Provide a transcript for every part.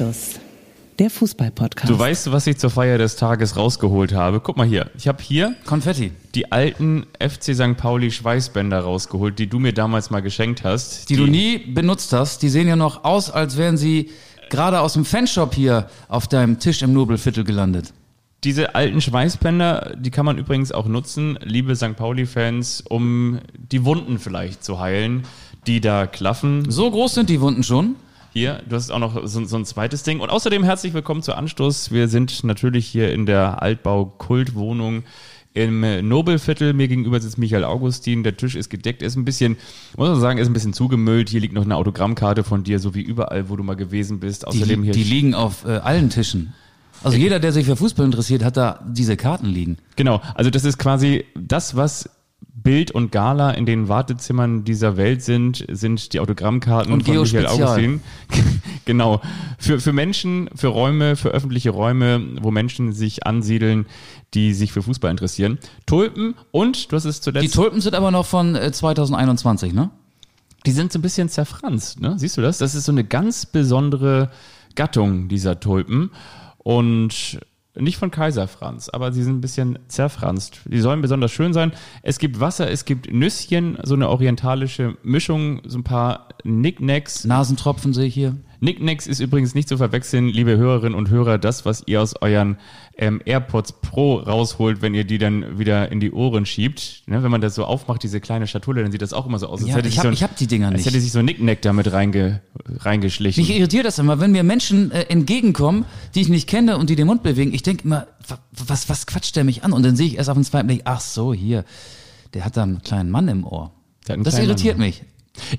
Anstoß, der Fußball-Podcast. Du weißt, was ich zur Feier des Tages rausgeholt habe? Guck mal hier. Ich habe hier Konfetti. die alten FC St. Pauli Schweißbänder rausgeholt, die du mir damals mal geschenkt hast. Die, du nie benutzt hast, die sehen ja noch aus, als wären sie gerade aus dem Fanshop hier auf deinem Tisch im Nobelviertel gelandet. Diese alten Schweißbänder, die kann man übrigens auch nutzen, liebe St. Pauli-Fans, um die Wunden vielleicht zu heilen, die da klaffen. So groß sind die Wunden schon. Hier, du hast auch noch so, so ein zweites Ding. Und außerdem herzlich willkommen zu Anstoß. Wir sind natürlich hier in der Altbau-Kultwohnung im Nobelviertel. Mir gegenüber sitzt Michael Augustin. Der Tisch ist gedeckt. Ist ein bisschen, muss man sagen, ist ein bisschen zugemüllt. Hier liegt noch eine Autogrammkarte von dir, so wie überall, wo du mal gewesen bist. Die, Außerdem hier. die liegen auf äh, allen Tischen. Also jeder, der sich für Fußball interessiert, hat da diese Karten liegen. Genau, also das ist quasi das, was Bild und Gala in den Wartezimmern dieser Welt sind, sind die Autogrammkarten Und von Geo Michael Spezial. Augustin. genau. Für, für Menschen, für Räume, für öffentliche Räume, wo Menschen sich ansiedeln, die sich für Fußball interessieren. Tulpen und, du hast es Die zuletzt, Tulpen sind aber noch von äh, 2021, ne? die sind so ein bisschen zerfranst, ne? Siehst du das? Das ist so eine ganz besondere Gattung dieser Tulpen. Und nicht von Kaiser Franz, aber sie sind ein bisschen zerfranst. Die sollen besonders schön sein. Es gibt Wasser, es gibt Nüsschen, so eine orientalische Mischung, so ein paar Knickknacks. Nasentropfen sehe ich hier. Knickknacks ist übrigens nicht zu verwechseln, liebe Hörerinnen und Hörer, das, was ihr aus euren ähm, AirPods Pro rausholt, wenn ihr die dann wieder in die Ohren schiebt. Ne, wenn man das so aufmacht, diese kleine Schatulle, dann sieht das auch immer so aus. als Ja, hätte ich sich hab- so ich hab die Dinger Als nicht. hätte sich so ein Knickknack damit reinge, reingeschlichen. Mich irritiert das immer, wenn mir Menschen äh, entgegenkommen, die ich nicht kenne und die den Mund bewegen. Ich denke immer, wa- was, was quatscht der mich an? Und dann sehe ich erst auf den zweiten Blick, ach so, hier, der hat da einen kleinen Mann im Ohr. Das irritiert Mann. mich.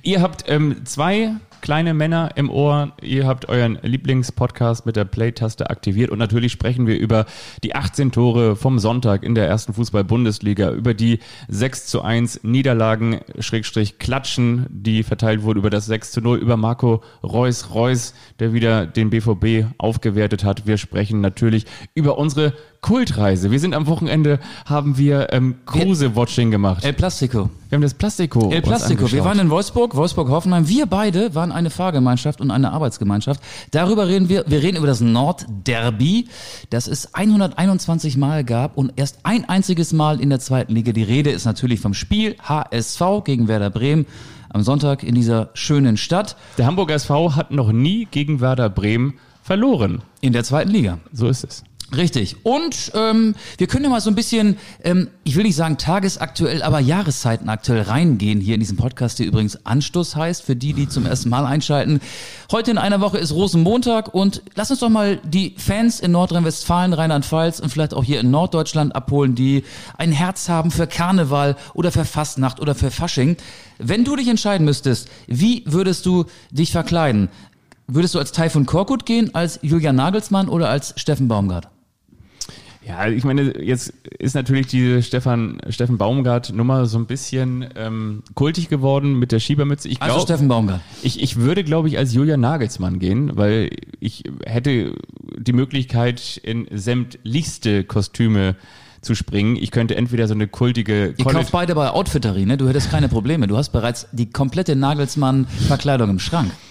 Ihr habt ähm, zwei kleine Männer im Ohr. Ihr habt euren Lieblingspodcast mit der Play-Taste aktiviert. Und natürlich sprechen wir über die 18 Tore vom Sonntag in der ersten Fußball-Bundesliga, über die 6 zu 1 Niederlagen, Schrägstrich Klatschen, die verteilt wurden, über das 6 zu 0, über Marco Reus Reus, der wieder den BVB aufgewertet hat. Wir sprechen natürlich über unsere Kultreise. Wir sind am Wochenende, haben wir ähm, Kruse-Watching gemacht. El Plastico. Wir haben das Plastiko. El Plastico. Wir waren in Wolfsburg, Wolfsburg-Hoffenheim. Wir beide waren eine Fahrgemeinschaft und eine Arbeitsgemeinschaft. Darüber reden wir. Wir reden über das Nordderby, das es 121 Mal gab und erst ein einziges Mal in der zweiten Liga. Die Rede ist natürlich vom Spiel HSV gegen Werder Bremen am Sonntag in dieser schönen Stadt Der Hamburger SV hat noch nie gegen Werder Bremen verloren. in der zweiten Liga. So ist es. Richtig. Und ähm, wir können ja mal so ein bisschen, ähm, ich will nicht sagen tagesaktuell, aber jahreszeitenaktuell reingehen hier in diesem Podcast, der übrigens Anstoß heißt, für die, die zum ersten Mal einschalten. Heute in einer Woche ist Rosenmontag und lass uns doch mal die Fans in Nordrhein-Westfalen, Rheinland-Pfalz und vielleicht auch hier in Norddeutschland abholen, die ein Herz haben für Karneval oder für Fastnacht oder für Fasching. Wenn du dich entscheiden müsstest, wie würdest du dich verkleiden? Würdest du als Taifun Korkut gehen, als Julian Nagelsmann oder als Steffen Baumgart? Ja, ich meine, jetzt ist natürlich diese Stefan, Steffen Baumgart-Nummer so ein bisschen ähm, kultig geworden mit der Schiebermütze. Ich Also glaub, Steffen Baumgart. ich, ich würde, glaube ich, als Julian Nagelsmann gehen, weil ich hätte die Möglichkeit, in sämtlichste Kostüme zu springen. Ich könnte entweder so eine kultige Ihr kauft beide bei Outfittery, ne? Du hättest keine Probleme. Du hast bereits die komplette Nagelsmann-Verkleidung im Schrank.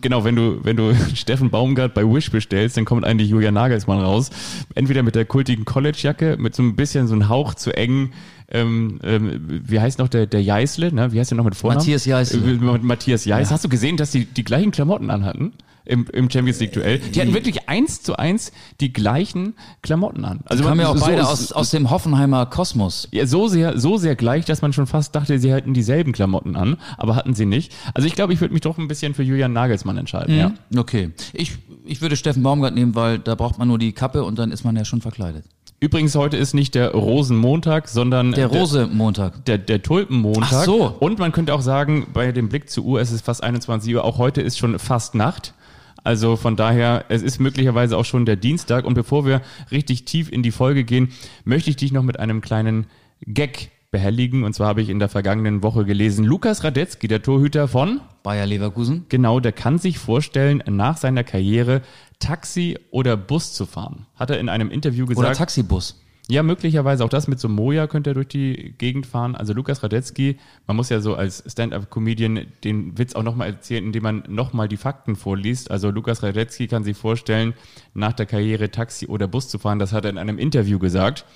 Genau, wenn du, wenn du Steffen Baumgart bei Wish bestellst, dann kommt eigentlich Julian Nagelsmann raus. Entweder mit der kultigen College-Jacke, mit so ein bisschen so einem Hauch zu eng, ähm, ähm, wie heißt noch der, der Jeißle, ne? Wie heißt der noch mit Vornamen? Matthias Jeißle. Äh, Matthias Jeiß. Hast du gesehen, dass die die gleichen Klamotten anhatten? Im, im Champions League Duell. Die hatten wirklich eins zu eins die gleichen Klamotten an. Also Die kamen ja auch so- beide aus, aus dem Hoffenheimer Kosmos. ja, so sehr, so sehr gleich, dass man schon fast dachte, sie hätten dieselben Klamotten an, aber hatten sie nicht. Also ich glaube, ich würde mich doch ein bisschen für Julian Nagelsmann entscheiden, ja. Okay. Ich, ich würde Steffen Baumgart nehmen, weil da braucht man nur die Kappe und dann ist man ja schon verkleidet. Übrigens, heute ist nicht der Rosenmontag, sondern Der Rose-Montag. der, der Tulpenmontag. Ach so. Und man könnte auch sagen, bei dem Blick zur Uhr, es ist fast 21 Uhr, auch heute ist schon fast Nacht. Also von daher, es ist möglicherweise auch schon der Dienstag. Und bevor wir richtig tief in die Folge gehen, möchte ich dich noch mit einem kleinen Gag behelligen. Und zwar habe ich in der vergangenen Woche gelesen, Lukas Radetzky, der Torhüter von, Bayer Leverkusen. genau, der kann sich vorstellen, nach seiner Karriere Taxi oder Bus zu fahren. Hat er in einem Interview Oder gesagt. Taxibus. Ja, möglicherweise auch das mit so Moja könnte er durch die Gegend fahren. Also Lukas Radetzky, man muss ja so als Stand-up-Comedian den Witz auch nochmal erzählen, indem man nochmal die Fakten vorliest. Also Lukas Radetzky kann sich vorstellen, nach der Karriere Taxi oder Bus zu fahren. Das hat er in einem Interview gesagt.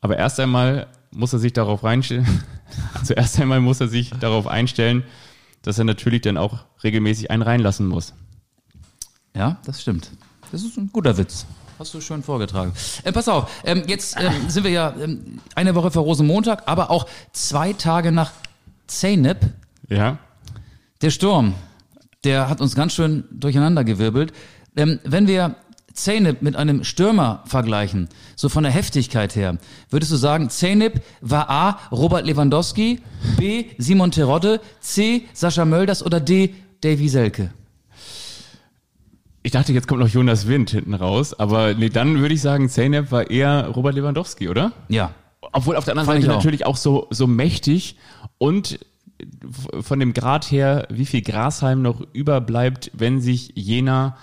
Aber erst einmal muss er sich darauf reinstellen, also einmal muss er sich darauf einstellen, dass er natürlich dann auch regelmäßig einen reinlassen muss. Ja, das stimmt. Das ist ein guter Witz. Hast du schön vorgetragen. Äh, pass auf, ähm, jetzt ähm, sind wir ja ähm, eine Woche vor Rosenmontag, aber auch zwei Tage nach Zeynep. Ja. Der Sturm, der hat uns ganz schön durcheinandergewirbelt. Ähm, wenn wir Zeynep mit einem Stürmer vergleichen, so von der Heftigkeit her, würdest du sagen, Zeynep war A. Robert Lewandowski, B. Simon Terodde, C. Sascha Mölders oder D. Davy Selke? Ich dachte, jetzt kommt noch Jonas Wind hinten raus, aber nee, dann würde ich sagen, Zeynep war eher Robert Lewandowski, oder? Ja. Obwohl auf der anderen Fand Seite auch. natürlich auch so, so mächtig und von dem Grad her, wie viel Grashalm noch überbleibt, wenn sich jener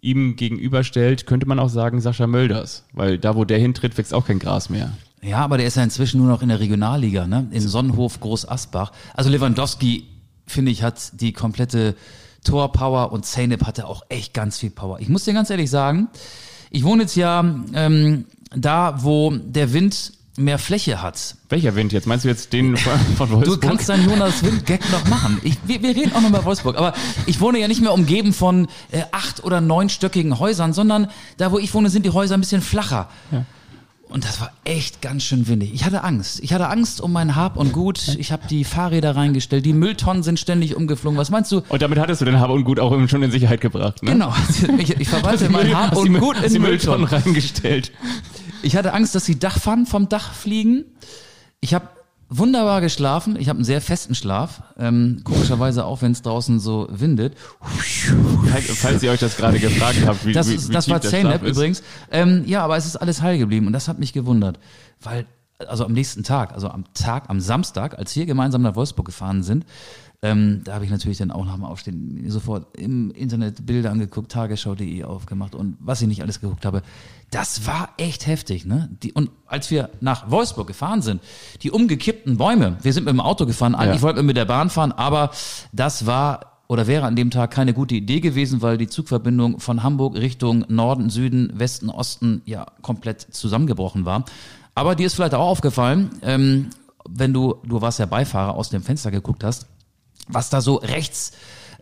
ihm gegenüberstellt, könnte man auch sagen Sascha Mölders, weil da, wo der hintritt, wächst auch kein Gras mehr. Ja, aber der ist ja inzwischen nur noch in der Regionalliga, ne? In Sonnenhof, Groß Asbach. Also Lewandowski, finde ich, hat die komplette Torpower und Zeynep hatte auch echt ganz viel Power. Ich muss dir ganz ehrlich sagen, ich wohne jetzt ja ähm, da, wo der Wind mehr Fläche hat. Welcher Wind jetzt? Meinst du jetzt den von, von Du Wolfsburg? kannst deinen Jonas Wind-Gag noch machen. Ich, wir, wir reden auch noch über Wolfsburg. Aber ich wohne ja nicht mehr umgeben von äh, acht- oder neunstöckigen Häusern, sondern da, wo ich wohne, sind die Häuser ein bisschen flacher. Und das war echt ganz schön windig. Ich hatte Angst. Ich hatte Angst um mein Hab und Gut. Ich habe die Fahrräder reingestellt. Die Mülltonnen sind ständig umgeflogen. Was meinst du? und damit hattest du den Hab und Gut auch schon in Sicherheit gebracht, ne? Genau. Ich, ich verwalte mein Hab und die- Gut in die Mülltonnen Mülltonnen. reingestellt. Ich hatte Angst, dass die Dachpfannen vom Dach fliegen. Ich habe wunderbar geschlafen. Ich habe einen sehr festen Schlaf. Ähm, komischerweise auch, wenn es draußen so windet. Falls, ihr euch das gerade gefragt habt, wie, Das, wie, wie das war ist. übrigens. Ähm, ja, aber es ist alles heil geblieben und das hat mich gewundert. Weil, also am nächsten Tag, also am Tag, am Samstag, als wir gemeinsam nach Wolfsburg gefahren sind, ähm, da habe ich natürlich dann auch nach dem Aufstehen sofort im Internet Bilder angeguckt, tagesschau.de aufgemacht und was ich nicht alles geguckt habe. Das war echt heftig, ne? Die, und als wir nach Wolfsburg gefahren sind, die umgekippten Bäume, wir sind mit dem Auto gefahren, eigentlich Ja. wollten wir mit der Bahn fahren, aber das war oder wäre an dem Tag keine gute Idee gewesen, weil die Zugverbindung von Hamburg Richtung Norden, Süden, Westen, Osten ja komplett zusammengebrochen war. Aber dir ist vielleicht auch aufgefallen, ähm, wenn du, du warst ja Beifahrer, aus dem Fenster geguckt hast, was da so rechts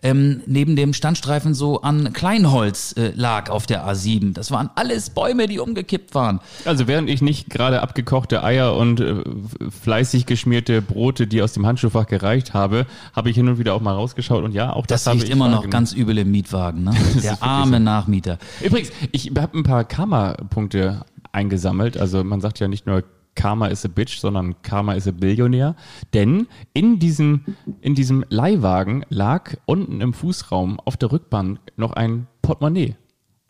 ähm, neben dem Standstreifen so an Kleinholz äh, lag auf der A7. Das waren alles Bäume, die umgekippt waren. Also während ich nicht gerade abgekochte Eier und äh, fleißig geschmierte Brote, die aus dem Handschuhfach gereicht habe, habe ich hin und wieder auch mal rausgeschaut und ja, auch das, Das, habe riecht ich immer noch ganz übel im Mietwagen. Ne? Der arme Nachmieter. Übrigens, ich habe ein paar Karma-Punkte eingesammelt. Also man sagt ja nicht nur Karma is a bitch, sondern Karma is a Billionär. Denn in diesem, in diesem Leihwagen lag unten im Fußraum auf der Rückbank noch ein Portemonnaie.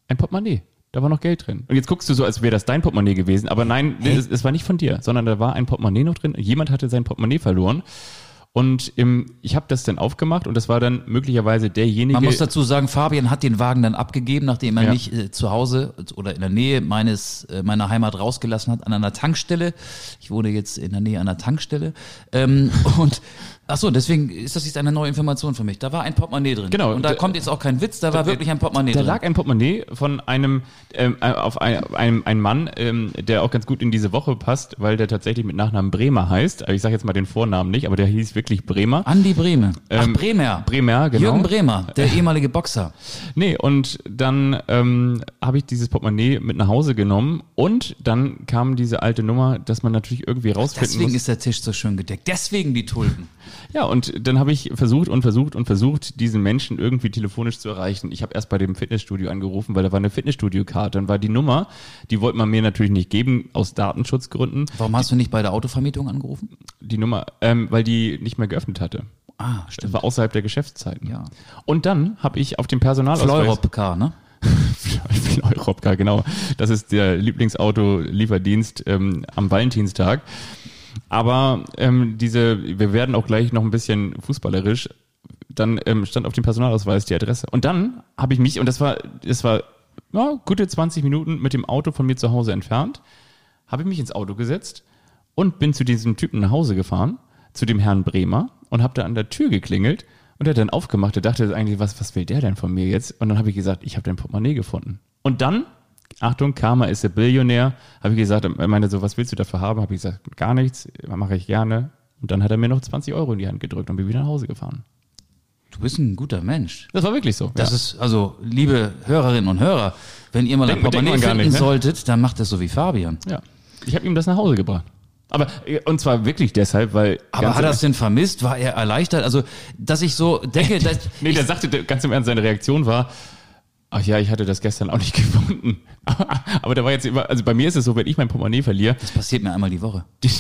Ein Portemonnaie. Da war noch Geld drin. Und jetzt guckst du so, als wäre das dein Portemonnaie gewesen. Aber nein, es, es war nicht von dir, sondern da war ein Portemonnaie noch drin. Jemand hatte sein Portemonnaie verloren. Und im, ich habe das dann aufgemacht und das war dann möglicherweise derjenige. Man muss dazu sagen, Fabian hat den Wagen dann abgegeben, nachdem er Ja. mich äh, zu Hause oder in der Nähe meines äh, meiner Heimat rausgelassen hat an einer Tankstelle. Ich wohne jetzt in der Nähe einer Tankstelle. Ähm, und ach so, deswegen ist das jetzt eine neue Information für mich. Da war ein Portemonnaie drin. Genau. Und da Da- kommt jetzt auch kein Witz, da war wirklich ein Portemonnaie Da drin. lag ein Portemonnaie von einem ähm, äh, auf ein, einem, einem Mann, ähm, der auch ganz gut in diese Woche passt, weil der tatsächlich mit Nachnamen Bremer heißt. Aber ich sage jetzt mal den Vornamen nicht, aber der hieß wirklich Bremer. Andi Brehme. Ach, Ähm, Bremer. Bremer, genau. Jürgen Bremer, der ehemalige Boxer. Nee, und dann ähm, habe ich dieses Portemonnaie mit nach Hause genommen und dann kam diese alte Nummer, dass man natürlich irgendwie rausfinden Deswegen muss. ist der Tisch so schön gedeckt. Deswegen die Tulpen. Ja, und dann habe ich versucht und versucht und versucht, diesen Menschen irgendwie telefonisch zu erreichen. Ich habe erst bei dem Fitnessstudio angerufen, weil da war eine Fitnessstudio-Karte. Dann war die Nummer, die wollte man mir natürlich nicht geben, aus Datenschutzgründen. Warum hast du nicht bei der Autovermietung angerufen? Die Nummer, ähm, weil die nicht mehr geöffnet hatte. Ah, Das stimmt. war außerhalb der Geschäftszeiten. Ja. Und dann habe ich auf dem Personalausweis... Fleurop-Car, ne? Fleurop, genau. Das ist der Lieblingsauto-Lieferdienst ähm, am Valentinstag. Aber ähm, diese, wir werden auch gleich noch ein bisschen fußballerisch. Dann ähm, stand auf dem Personalausweis die Adresse. Und dann habe ich mich, und das war, das war ja, gute 20 Minuten mit dem Auto von mir zu Hause entfernt, habe ich mich ins Auto gesetzt und bin zu diesem Typen nach Hause gefahren, zu dem Herrn Bremer und habe da an der Tür geklingelt und er hat dann aufgemacht. Er dachte eigentlich, was, was will der denn von mir jetzt? Und dann habe ich gesagt, ich habe dein Portemonnaie gefunden. Und dann, Achtung, Karma ist der Billionär, habe ich gesagt, er meinte so, was willst du dafür haben? Habe ich gesagt, gar nichts, mache ich gerne. Und dann hat er mir noch 20 Euro in die Hand gedrückt und bin wieder nach Hause gefahren. Du bist ein guter Mensch. Das war wirklich so. Das ja. ist, also, liebe Hörerinnen und Hörer, wenn ihr mal ein Portemonnaie finden nicht, ne? solltet, dann macht das so wie Fabian. ja. Ich habe ihm das nach Hause gebracht. Aber, und zwar wirklich deshalb, weil. Aber hat er es denn vermisst? War er erleichtert? Also, dass ich so denke, dass Nee, der sagte ganz im Ernst, seine Reaktion war, ach ja, ich hatte das gestern auch nicht gefunden. Aber der war jetzt immer, also bei mir ist es so, wenn ich mein Portemonnaie verliere, das passiert mir einmal die Woche. die,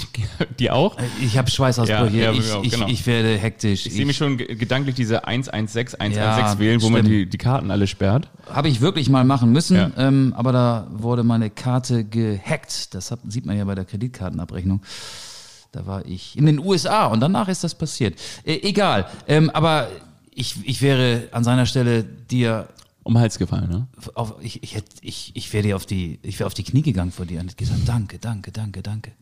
die auch. Ich habe Schweißausbrüche, Ja, ja, ich, ja, ich, genau. ich werde hektisch. Ich sehe mich schon ge- gedanklich diese 116, 116 Ja, wählen, wo man schlimm. die, die Karten alle sperrt. Habe ich wirklich mal machen müssen, Ja. ähm, aber da wurde meine Karte gehackt. Das hat, sieht man ja bei der Kreditkartenabrechnung. Da war ich in den USA und danach ist das passiert. Äh, egal, ähm, aber ich, ich wäre an seiner Stelle dir Um den Hals gefallen, ne? auf, ich, ich, hätte, ich, ich wäre dir auf die, ich wäre auf die Knie gegangen vor dir und hätte gesagt, danke, danke, danke, danke.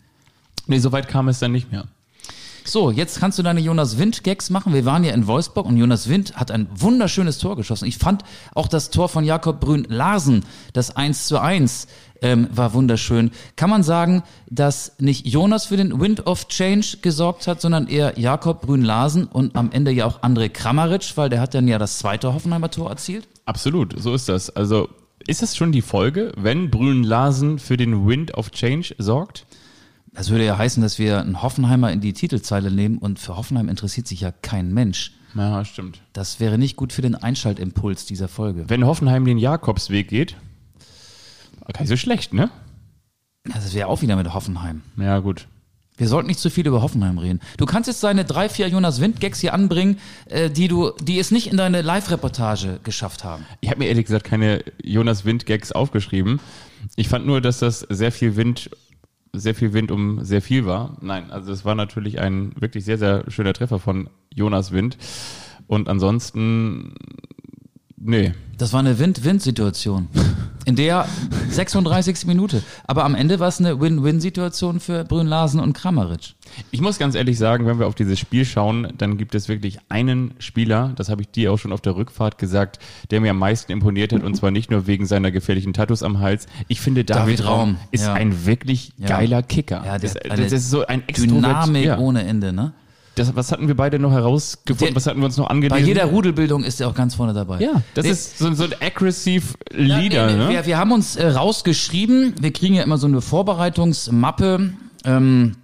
Nee, so weit kam es dann nicht mehr. So, jetzt kannst du deine Jonas Wind-Gags machen. Wir waren ja in Wolfsburg und Jonas Wind hat ein wunderschönes Tor geschossen. Ich fand auch das Tor von Jakob Brün Larsen, das 1 zu 1, ähm, war wunderschön. Kann man sagen, dass nicht Jonas für den Wind of Change gesorgt hat, sondern eher Jakob Brün Larsen und am Ende ja auch André Kramaric, weil der hat dann ja das zweite Hoffenheimer Tor erzielt? Absolut, so ist das. Also, ist das schon die Folge, wenn Brünen Larsen für den Wind of Change sorgt? Das würde ja heißen, dass wir einen Hoffenheimer in die Titelzeile nehmen und für Hoffenheim interessiert sich ja kein Mensch. Ja, stimmt. Das wäre nicht gut für den Einschaltimpuls dieser Folge. Wenn Hoffenheim den Jakobsweg geht, gar nicht so schlecht, ne? Das wäre auch wieder mit Hoffenheim. Ja, gut. Wir sollten nicht zu viel über Hoffenheim reden. Du kannst jetzt deine drei, vier Jonas Wind-Gags hier anbringen, äh, die du, die es nicht in deine Live-Reportage geschafft haben. Ich habe mir ehrlich gesagt keine Jonas Wind-Gags aufgeschrieben. Ich fand nur, dass das sehr viel Wind, sehr viel Wind um sehr viel war. Nein, also es war natürlich ein wirklich sehr, sehr schöner Treffer von Jonas Wind. Und ansonsten, nee. Das war eine Wind-Wind-Situation. In der 36. Minute. Aber am Ende war es eine Win-Win-Situation für Brünn Larsen und Kramaric. Ich muss ganz ehrlich sagen, wenn wir auf dieses Spiel schauen, dann gibt es wirklich einen Spieler, das habe ich dir auch schon auf der Rückfahrt gesagt, der mir am meisten imponiert hat und zwar nicht nur wegen seiner gefährlichen Tattoos am Hals. Ich finde, David, David Raum ist ja. ein wirklich geiler Kicker. Ja, der das, hat das ist so ein Extrovert. Dynamik Ja. ohne Ende, ne? Das, was hatten wir beide noch herausgefunden? Der- was hatten wir uns noch Bei angelesen? jeder Rudelbildung ist er auch ganz vorne dabei. ja, das Nee, ist so, so ein aggressive Leader, Ja, wir, ne? wir, wir haben uns äh, rausgeschrieben, wir kriegen ja immer so eine Vorbereitungsmappe, ähm,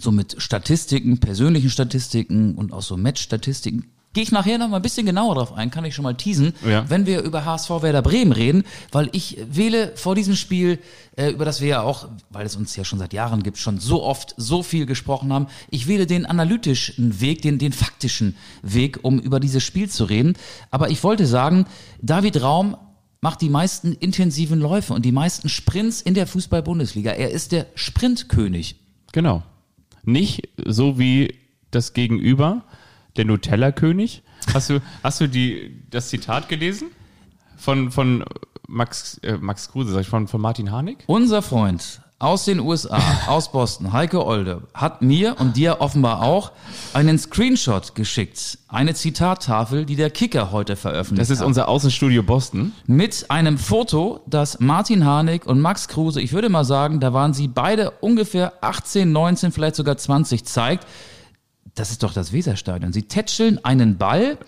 so mit Statistiken, persönlichen Statistiken und auch so Match-Statistiken. Gehe ich nachher noch mal ein bisschen genauer drauf ein, kann ich schon mal teasen, Ja. wenn wir über HSV Werder Bremen reden, weil ich wähle vor diesem Spiel, äh, über das wir ja auch, weil es uns ja schon seit Jahren gibt, schon so oft so viel gesprochen haben, ich wähle den analytischen Weg, den, den faktischen Weg, um über dieses Spiel zu reden. Aber ich wollte sagen, David Raum macht die meisten intensiven Läufe und die meisten Sprints in der Fußball-Bundesliga. Er ist der Sprintkönig. Genau. Nicht so wie das Gegenüber, der Nutella-König. Hast du, hast du die, das Zitat gelesen? Von, von Max, äh, Max Kruse, sag ich, von, von Martin Harnik? Unser Freund aus den USA, aus Boston, Heike Olde, hat mir und dir offenbar auch einen Screenshot geschickt. Eine Zitattafel, die der Kicker heute veröffentlicht Das ist hat. unser Außenstudio Boston. mit einem Foto, das Martin Harnik und Max Kruse, ich würde mal sagen, da waren sie beide ungefähr 18, 19, vielleicht sogar 20, zeigt. Das ist doch das Weserstadion. Sie tätscheln einen Ball.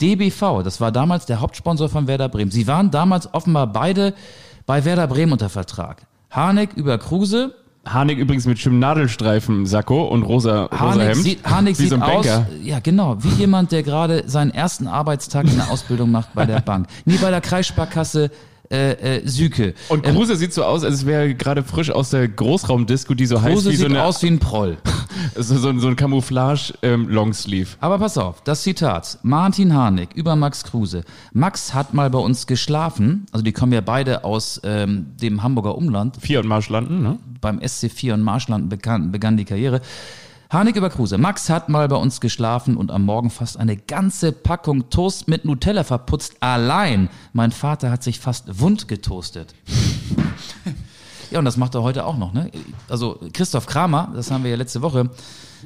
DBV, das war damals der Hauptsponsor von Werder Bremen. Sie waren damals offenbar beide bei Werder Bremen unter Vertrag. Harnik über Kruse. Harnik übrigens mit schönem Nadelstreifen Sakko und rosa, rosa Harnik Hemd. sieht, Harnik wie sieht so ein aus, Banker. ja genau, wie jemand, der gerade seinen ersten Arbeitstag in der Ausbildung macht bei der Bank. Nie bei der Kreissparkasse äh, äh, Süke. Und Kruse sieht so aus, als wäre er gerade frisch aus der Großraumdisco, die so heißt Kruse wie so, sieht eine, aus wie ein Proll. so, so, so ein Camouflage-Longsleeve. Aber pass auf, das Zitat. Martin Harnik über Max Kruse. Max hat mal bei uns geschlafen. Also die kommen ja beide aus ähm, dem Hamburger Umland. Vier und Marsch landen, ne? Beim SC4 und Marschland begann, begann die Karriere. Harnik über Kruse. Max hat mal bei uns geschlafen und am Morgen fast eine ganze Packung Toast mit Nutella verputzt. Allein. Mein Vater hat sich fast wund getoastet. Ja, und das macht er heute auch noch. Ne? Also Christoph Kramer, das haben wir ja letzte Woche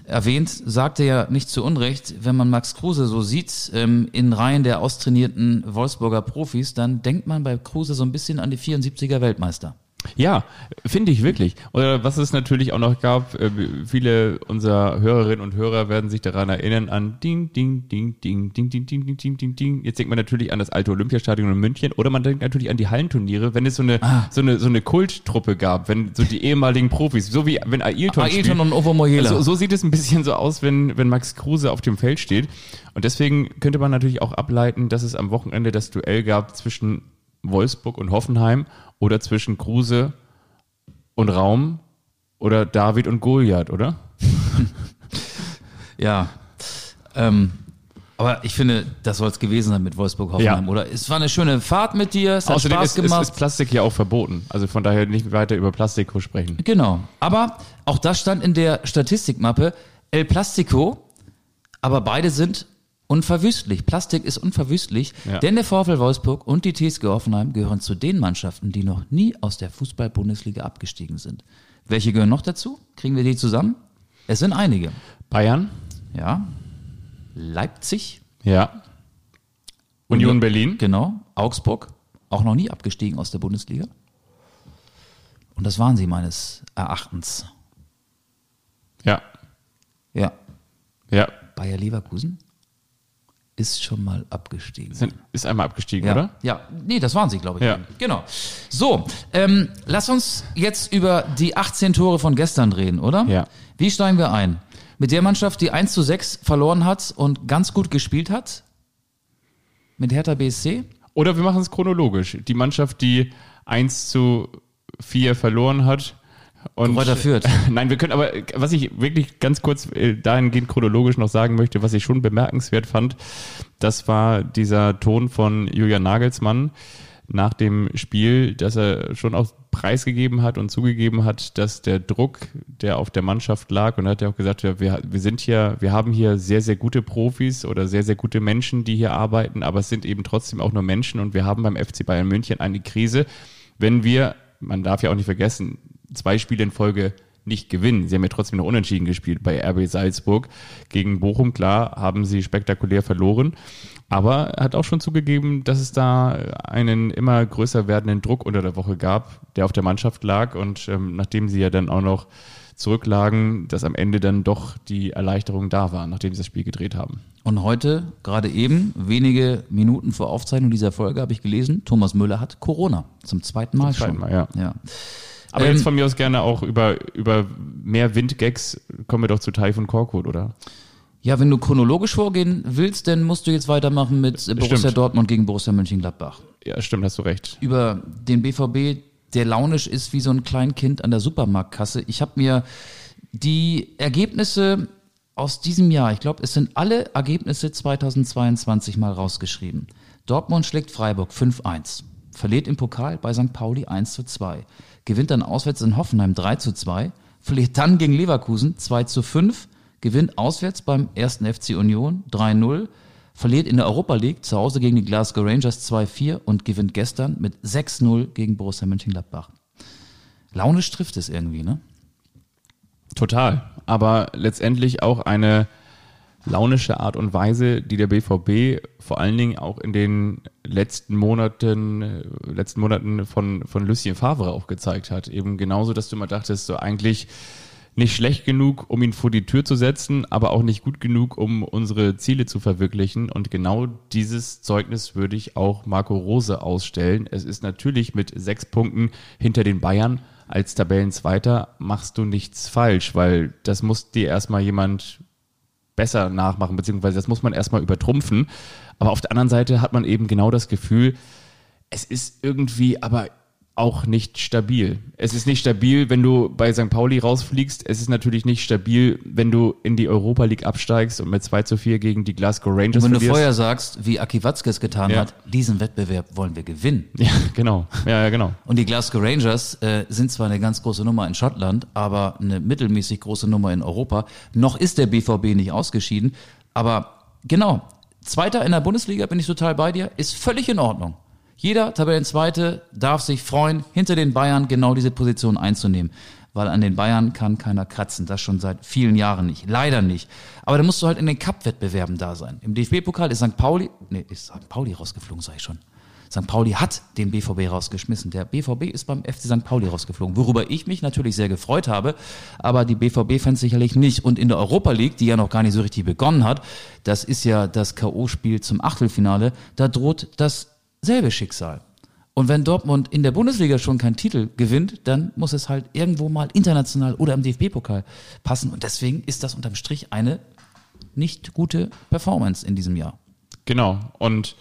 erwähnt, sagte ja nicht zu Unrecht, wenn man Max Kruse so sieht, ähm, in Reihen der austrainierten Wolfsburger Profis, dann denkt man bei Kruse so ein bisschen an die 74er Weltmeister. Ja, finde ich wirklich. Oder was es natürlich auch noch gab, äh, viele unserer Hörerinnen und Hörer werden sich daran erinnern an Ding, Ding, Ding, Ding, Ding, Ding, Ding, Ding, Ding, Ding, Ding. Jetzt denkt man natürlich an das alte Olympiastadion in München oder man denkt natürlich an die Hallenturniere, wenn es so eine, Ah. so eine, so eine Kulttruppe gab, wenn so die ehemaligen Profis, so wie wenn Ailton, Ailton spielt. und Ovo Moyela. So, so sieht es ein bisschen so aus, wenn, wenn Max Kruse auf dem Feld steht. Und deswegen könnte man natürlich auch ableiten, dass es am Wochenende das Duell gab zwischen Wolfsburg und Hoffenheim oder zwischen Kruse und Raum oder David und Goliath, oder? Ja. Ähm, aber ich finde, das soll es gewesen sein mit Wolfsburg-Hoffenheim, Ja. oder? Es war eine schöne Fahrt mit dir, es hat Außerdem Spaß ist, ist, gemacht. ist Plastik ja auch verboten. Also von daher nicht weiter über Plastik sprechen. Genau. Aber auch das stand in der Statistikmappe. El Plastico, aber beide sind unverwüstlich. Plastik ist unverwüstlich, Ja. denn der VfL Wolfsburg und die TSG Hoffenheim gehören zu den Mannschaften, die noch nie aus der Fußball-Bundesliga abgestiegen sind. Welche gehören noch dazu? Kriegen wir die zusammen? Es sind einige. Bayern, Ja. Leipzig, ja. Union Berlin, Genau. Augsburg, auch noch nie abgestiegen aus der Bundesliga. Und das waren sie meines Erachtens. ja, Ja. ja. Bayer Leverkusen ist schon mal abgestiegen. Sind, ist einmal abgestiegen, ja. oder? Ja, nee, das waren sie, glaube ich. Ja. Genau. So, ähm, lass uns jetzt über die 18 Tore von gestern reden, oder? Ja. Wie steigen wir ein? Mit der Mannschaft, die 1 zu 6 verloren hat und ganz gut gespielt hat? Mit Hertha BSC? Oder wir machen es chronologisch. Die Mannschaft, die 1 zu 4 verloren hat. Und Kräuter Fürth. Nein, wir können aber, was ich wirklich ganz kurz äh, dahingehend chronologisch noch sagen möchte, was ich schon bemerkenswert fand, das war dieser Ton von Julian Nagelsmann nach dem Spiel, dass er schon auch preisgegeben hat und zugegeben hat, dass der Druck, der auf der Mannschaft lag, und er hat ja auch gesagt, wir, wir sind hier, wir haben hier sehr, sehr gute Profis oder sehr, sehr gute Menschen, die hier arbeiten, aber es sind eben trotzdem auch nur Menschen und wir haben beim FC Bayern München eine Krise, wenn wir, man darf ja auch nicht vergessen, zwei Spiele in Folge nicht gewinnen. Sie haben ja trotzdem noch unentschieden gespielt bei RB Salzburg. Gegen Bochum, klar, haben sie spektakulär verloren. Aber er hat auch schon zugegeben, dass es da einen immer größer werdenden Druck unter der Woche gab, der auf der Mannschaft lag. Und ähm, nachdem sie ja dann auch noch zurücklagen, dass am Ende dann doch die Erleichterung da war, nachdem sie das Spiel gedreht haben. Und heute, gerade eben, wenige Minuten vor Aufzeichnung dieser Folge, habe ich gelesen, Thomas Müller hat Corona. Zum zweiten Mal zweiten schon. Mal, ja. ja. Aber Ähm, jetzt von mir aus gerne auch über, über mehr Windgags kommen wir doch zu Taifun Korkut, oder? Ja, wenn du chronologisch vorgehen willst, dann musst du jetzt weitermachen mit äh, Borussia Stimmt. Dortmund gegen Borussia Mönchengladbach. Ja, stimmt, hast du recht. Über den BVB, der launisch ist wie so ein Kleinkind an der Supermarktkasse. Ich habe mir die Ergebnisse aus diesem Jahr, ich glaube, es sind alle Ergebnisse 2022 mal rausgeschrieben. Dortmund schlägt Freiburg 5-1, verliert im Pokal bei St. Pauli 1 zu 2, gewinnt dann auswärts in Hoffenheim 3 zu 2, verliert dann gegen Leverkusen 2 zu 5, gewinnt auswärts beim ersten FC Union 3-0, verliert in der Europa League zu Hause gegen die Glasgow Rangers 2-4 und gewinnt gestern mit 6-0 gegen Borussia Mönchengladbach. Launisch trifft es irgendwie, ne? Total. Aber letztendlich auch eine launische Art und Weise, die der BVB vor allen Dingen auch in den letzten Monaten, äh, letzten Monaten von, von Lucien Favre auch gezeigt hat. Eben genauso, dass du mal dachtest, so eigentlich nicht schlecht genug, um ihn vor die Tür zu setzen, aber auch nicht gut genug, um unsere Ziele zu verwirklichen. Und genau dieses Zeugnis würde ich auch Marco Rose ausstellen. Es ist natürlich mit sechs Punkten hinter den Bayern als Tabellenzweiter machst du nichts falsch, weil das muss dir erstmal jemand besser nachmachen, beziehungsweise das muss man erstmal übertrumpfen. Aber auf der anderen Seite hat man eben genau das Gefühl, es ist irgendwie aber auch nicht stabil. Es ist nicht stabil, wenn du bei St. Pauli rausfliegst. Es ist natürlich nicht stabil, wenn du in die Europa League absteigst und mit 2 zu 4 gegen die Glasgow Rangers Und wenn du verlierst. vorher sagst, wie Aki Watzke es getan Ja. hat, diesen Wettbewerb wollen wir gewinnen. ja, genau. Ja, ja, genau. Und die Glasgow Rangers äh, sind zwar eine ganz große Nummer in Schottland, aber eine mittelmäßig große Nummer in Europa. Noch ist der BVB nicht ausgeschieden, aber genau, Zweiter in der Bundesliga bin ich total bei dir, ist völlig in Ordnung. Jeder Tabellenzweite darf sich freuen, hinter den Bayern genau diese Position einzunehmen. Weil an den Bayern kann keiner kratzen. Das schon seit vielen Jahren nicht. Leider nicht. Aber da musst du halt in den Cup-Wettbewerben da sein. Im DFB-Pokal ist St. Pauli, nee, ist St. Pauli rausgeflogen, sag ich schon. St. Pauli hat den BVB rausgeschmissen. Der BVB ist beim FC St. Pauli rausgeflogen, worüber ich mich natürlich sehr gefreut habe, aber die BVB-Fans sicherlich nicht. Und in der Europa League, die ja noch gar nicht so richtig begonnen hat, das ist ja das K.O.-Spiel zum Achtelfinale, da droht dasselbe Schicksal. Und wenn Dortmund in der Bundesliga schon keinen Titel gewinnt, dann muss es halt irgendwo mal international oder im DFB-Pokal passen. Und deswegen ist das unterm Strich eine nicht gute Performance in diesem Jahr. Genau. Und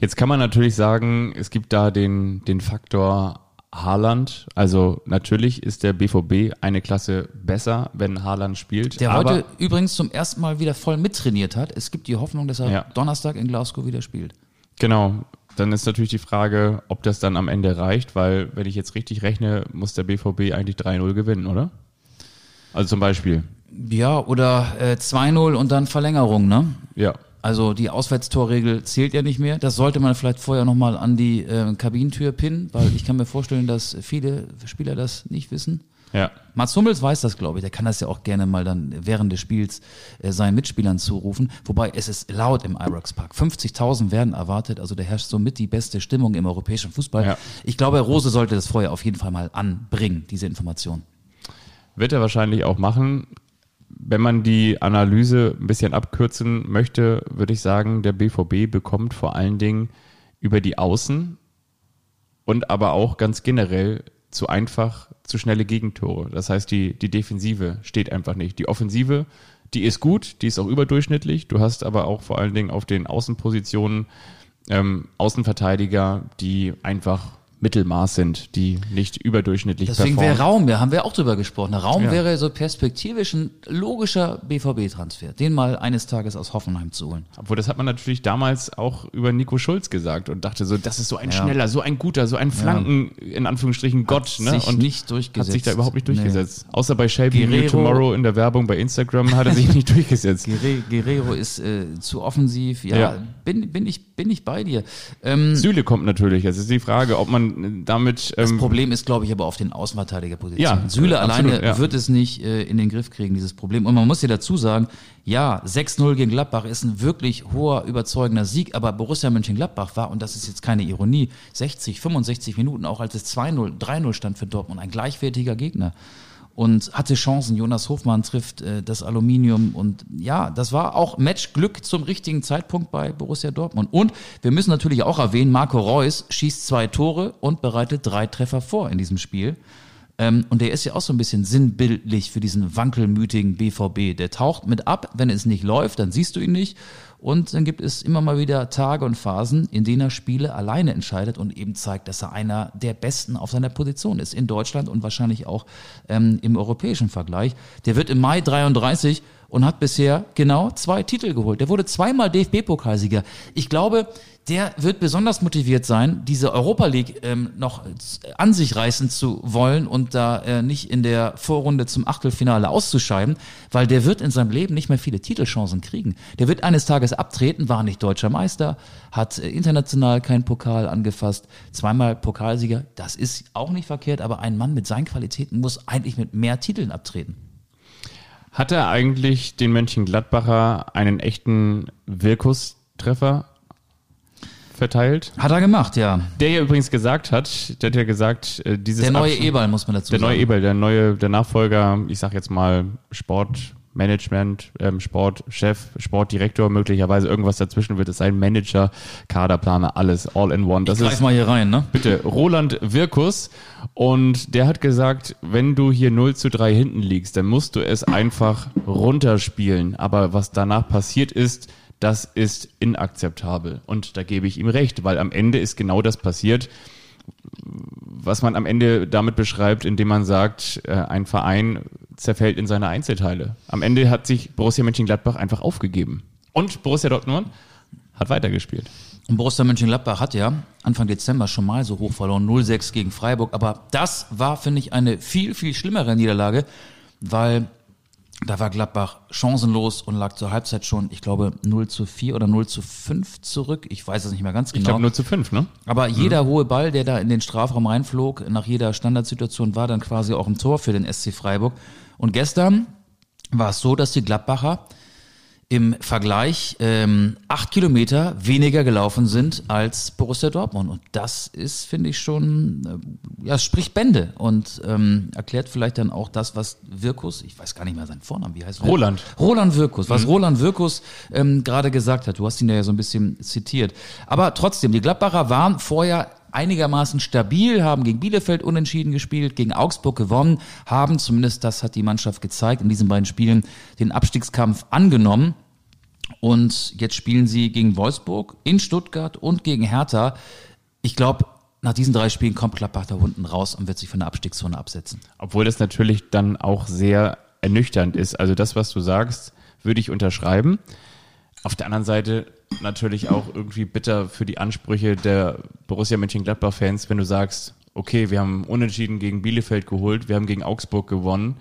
jetzt kann man natürlich sagen, es gibt da den, den Faktor Haaland. Also natürlich ist der BVB eine Klasse besser, wenn Haaland spielt. Der heute übrigens zum ersten Mal wieder voll mittrainiert hat. Es gibt die Hoffnung, dass er Ja. Donnerstag in Glasgow wieder spielt. Genau. Dann ist natürlich die Frage, ob das dann am Ende reicht, weil, wenn ich jetzt richtig rechne, muss der BVB eigentlich 3-0 gewinnen, oder? Also zum Beispiel. Ja, oder äh, 2-0 und dann Verlängerung, ne? Ja. Also die Auswärtstorregel zählt ja nicht mehr. Das sollte man vielleicht vorher nochmal an die äh, Kabinentür pinnen, weil ich kann mir vorstellen, dass viele Spieler das nicht wissen. Ja. Mats Hummels weiß das, glaube ich. Der kann das ja auch gerne mal dann während des Spiels äh, seinen Mitspielern zurufen. Wobei es ist laut im Ibrox Park. 50.000 werden erwartet. Also da herrscht somit die beste Stimmung im europäischen Fußball. Ja. Ich glaube, Rose sollte das vorher auf jeden Fall mal anbringen, diese Information. Wird er wahrscheinlich auch machen. Wenn man die Analyse ein bisschen abkürzen möchte, würde ich sagen, der BVB bekommt vor allen Dingen über die Außen und aber auch ganz generell zu einfach zu schnelle Gegentore. Das heißt, die, die Defensive steht einfach nicht. Die Offensive, die ist gut, die ist auch überdurchschnittlich. Du hast aber auch vor allen Dingen auf den Außenpositionen ähm, Außenverteidiger, die einfach Mittelmaß sind, die nicht überdurchschnittlich Deswegen performen. wäre Raum, ja, haben wir auch drüber gesprochen. Raum Ja. wäre so perspektivisch ein logischer BVB-Transfer, den mal eines Tages aus Hoffenheim zu holen. Obwohl, das hat man natürlich damals auch über Nico Schulz gesagt und dachte so, das ist so ein Ja. schneller, so ein guter, so ein Flanken, in Anführungsstrichen, Gott. Ne? sich und nicht hat durchgesetzt. sich da überhaupt nicht Nee. durchgesetzt. Außer bei Shelby New Tomorrow in der Werbung bei Instagram hat er sich nicht durchgesetzt. Guerre- Guerrero ist äh, zu offensiv. Ja, Ja. Bin, bin, ich, bin ich bei dir. Ähm, Süle kommt natürlich. Jetzt ist die Frage, ob man damit. das Ähm, Problem ist, glaube ich, aber auf den Außenverteidigerpositionen. Ja, Süle absolut, alleine ja. wird es nicht äh, in den Griff kriegen, dieses Problem. Und man muss ja dazu sagen, ja, 6-0 gegen Gladbach ist ein wirklich hoher, überzeugender Sieg, aber Borussia Mönchengladbach war, und das ist jetzt keine Ironie, 60, 65 Minuten, auch als es 2-0, 3-0 stand für Dortmund, ein gleichwertiger Gegner. Und hatte Chancen, Jonas Hofmann trifft äh, das Aluminium und ja, das war auch Matchglück zum richtigen Zeitpunkt bei Borussia Dortmund. Und wir müssen natürlich auch erwähnen, Marco Reus schießt zwei Tore und bereitet drei Treffer vor in diesem Spiel. Ähm, und der ist ja auch so ein bisschen sinnbildlich für diesen wankelmütigen BVB. Der taucht mit ab, wenn es nicht läuft, dann siehst du ihn nicht. Und dann gibt es immer mal wieder Tage und Phasen, in denen er Spiele alleine entscheidet und eben zeigt, dass er einer der Besten auf seiner Position ist. In Deutschland und wahrscheinlich auch ähm, im europäischen Vergleich. Der wird im Mai 33 und hat bisher genau zwei Titel geholt. Der wurde zweimal DFB-Pokalsieger. Ich glaube, der wird besonders motiviert sein, diese Europa League ähm, noch z- an sich reißen zu wollen und da äh, nicht in der Vorrunde zum Achtelfinale auszuscheiden, weil der wird in seinem Leben nicht mehr viele Titelchancen kriegen. Der wird eines Tages abtreten, war nicht deutscher Meister, hat äh, international keinen Pokal angefasst, zweimal Pokalsieger, das ist auch nicht verkehrt, aber ein Mann mit seinen Qualitäten muss eigentlich mit mehr Titeln abtreten. Hat er eigentlich den Mönchengladbacher einen echten Wirkustreffer verteilt? Hat er gemacht, ja. Der ja übrigens gesagt hat, der hat ja gesagt, äh, dieses Der neue Absch- Eberl, muss man dazu Der sagen. neue Eberl, der neue, der Nachfolger, ich sag jetzt mal Sportmanagement, ähm, Sportchef, Sportdirektor, möglicherweise irgendwas dazwischen wird es sein, Manager, Kaderplaner, alles, all in one. Das Greif ist mal hier rein, ne? bitte Roland Wirkus und der hat gesagt, wenn du hier 0 zu 3 hinten liegst, dann musst du es einfach runterspielen. Aber was danach passiert ist, das ist inakzeptabel. Und da gebe ich ihm recht, weil am Ende ist genau das passiert, was man am Ende damit beschreibt, indem man sagt, äh, ein Verein zerfällt in seine Einzelteile. Am Ende hat sich Borussia Mönchengladbach einfach aufgegeben. Und Borussia Dortmund hat weitergespielt. Und Borussia Mönchengladbach hat ja Anfang Dezember schon mal so hoch verloren, 0-6 gegen Freiburg. Aber das war, finde ich, eine viel, viel schlimmere Niederlage, weil Da war Gladbach chancenlos und lag zur Halbzeit schon, ich glaube, 0 zu 4 oder 0 zu 5 zurück. Ich weiß es nicht mehr ganz genau. Ich glaube nur zu fünf, ne? Aber jeder hohe Ball, der da in den Strafraum reinflog, nach jeder Standardsituation, war dann quasi auch ein Tor für den SC Freiburg. Und gestern war es so, dass die Gladbacher im Vergleich ähm, acht Kilometer weniger gelaufen sind als Borussia Dortmund. Und das ist, finde ich, schon, äh, ja, spricht Bände und ähm, erklärt vielleicht dann auch das, was Wirkus, ich weiß gar nicht mehr seinen Vornamen, wie heißt er? Roland. Roland Wirkus, was Roland Wirkus ähm, gerade gesagt hat. Du hast ihn ja so ein bisschen zitiert. Aber trotzdem, die Gladbacher waren vorher einigermaßen stabil, haben gegen Bielefeld unentschieden gespielt, gegen Augsburg gewonnen, haben, zumindest das hat die Mannschaft gezeigt, in diesen beiden Spielen den Abstiegskampf angenommen. Und jetzt spielen sie gegen Wolfsburg, in Stuttgart und gegen Hertha. Ich glaube, nach diesen drei Spielen kommt Gladbach da unten raus und wird sich von der Abstiegszone absetzen. Obwohl das natürlich dann auch sehr ernüchternd ist. Also das, was du sagst, würde ich unterschreiben. Auf der anderen Seite natürlich auch irgendwie bitter für die Ansprüche der Borussia Mönchengladbach-Fans, wenn du sagst, okay, wir haben unentschieden gegen Bielefeld geholt, wir haben gegen Augsburg gewonnen,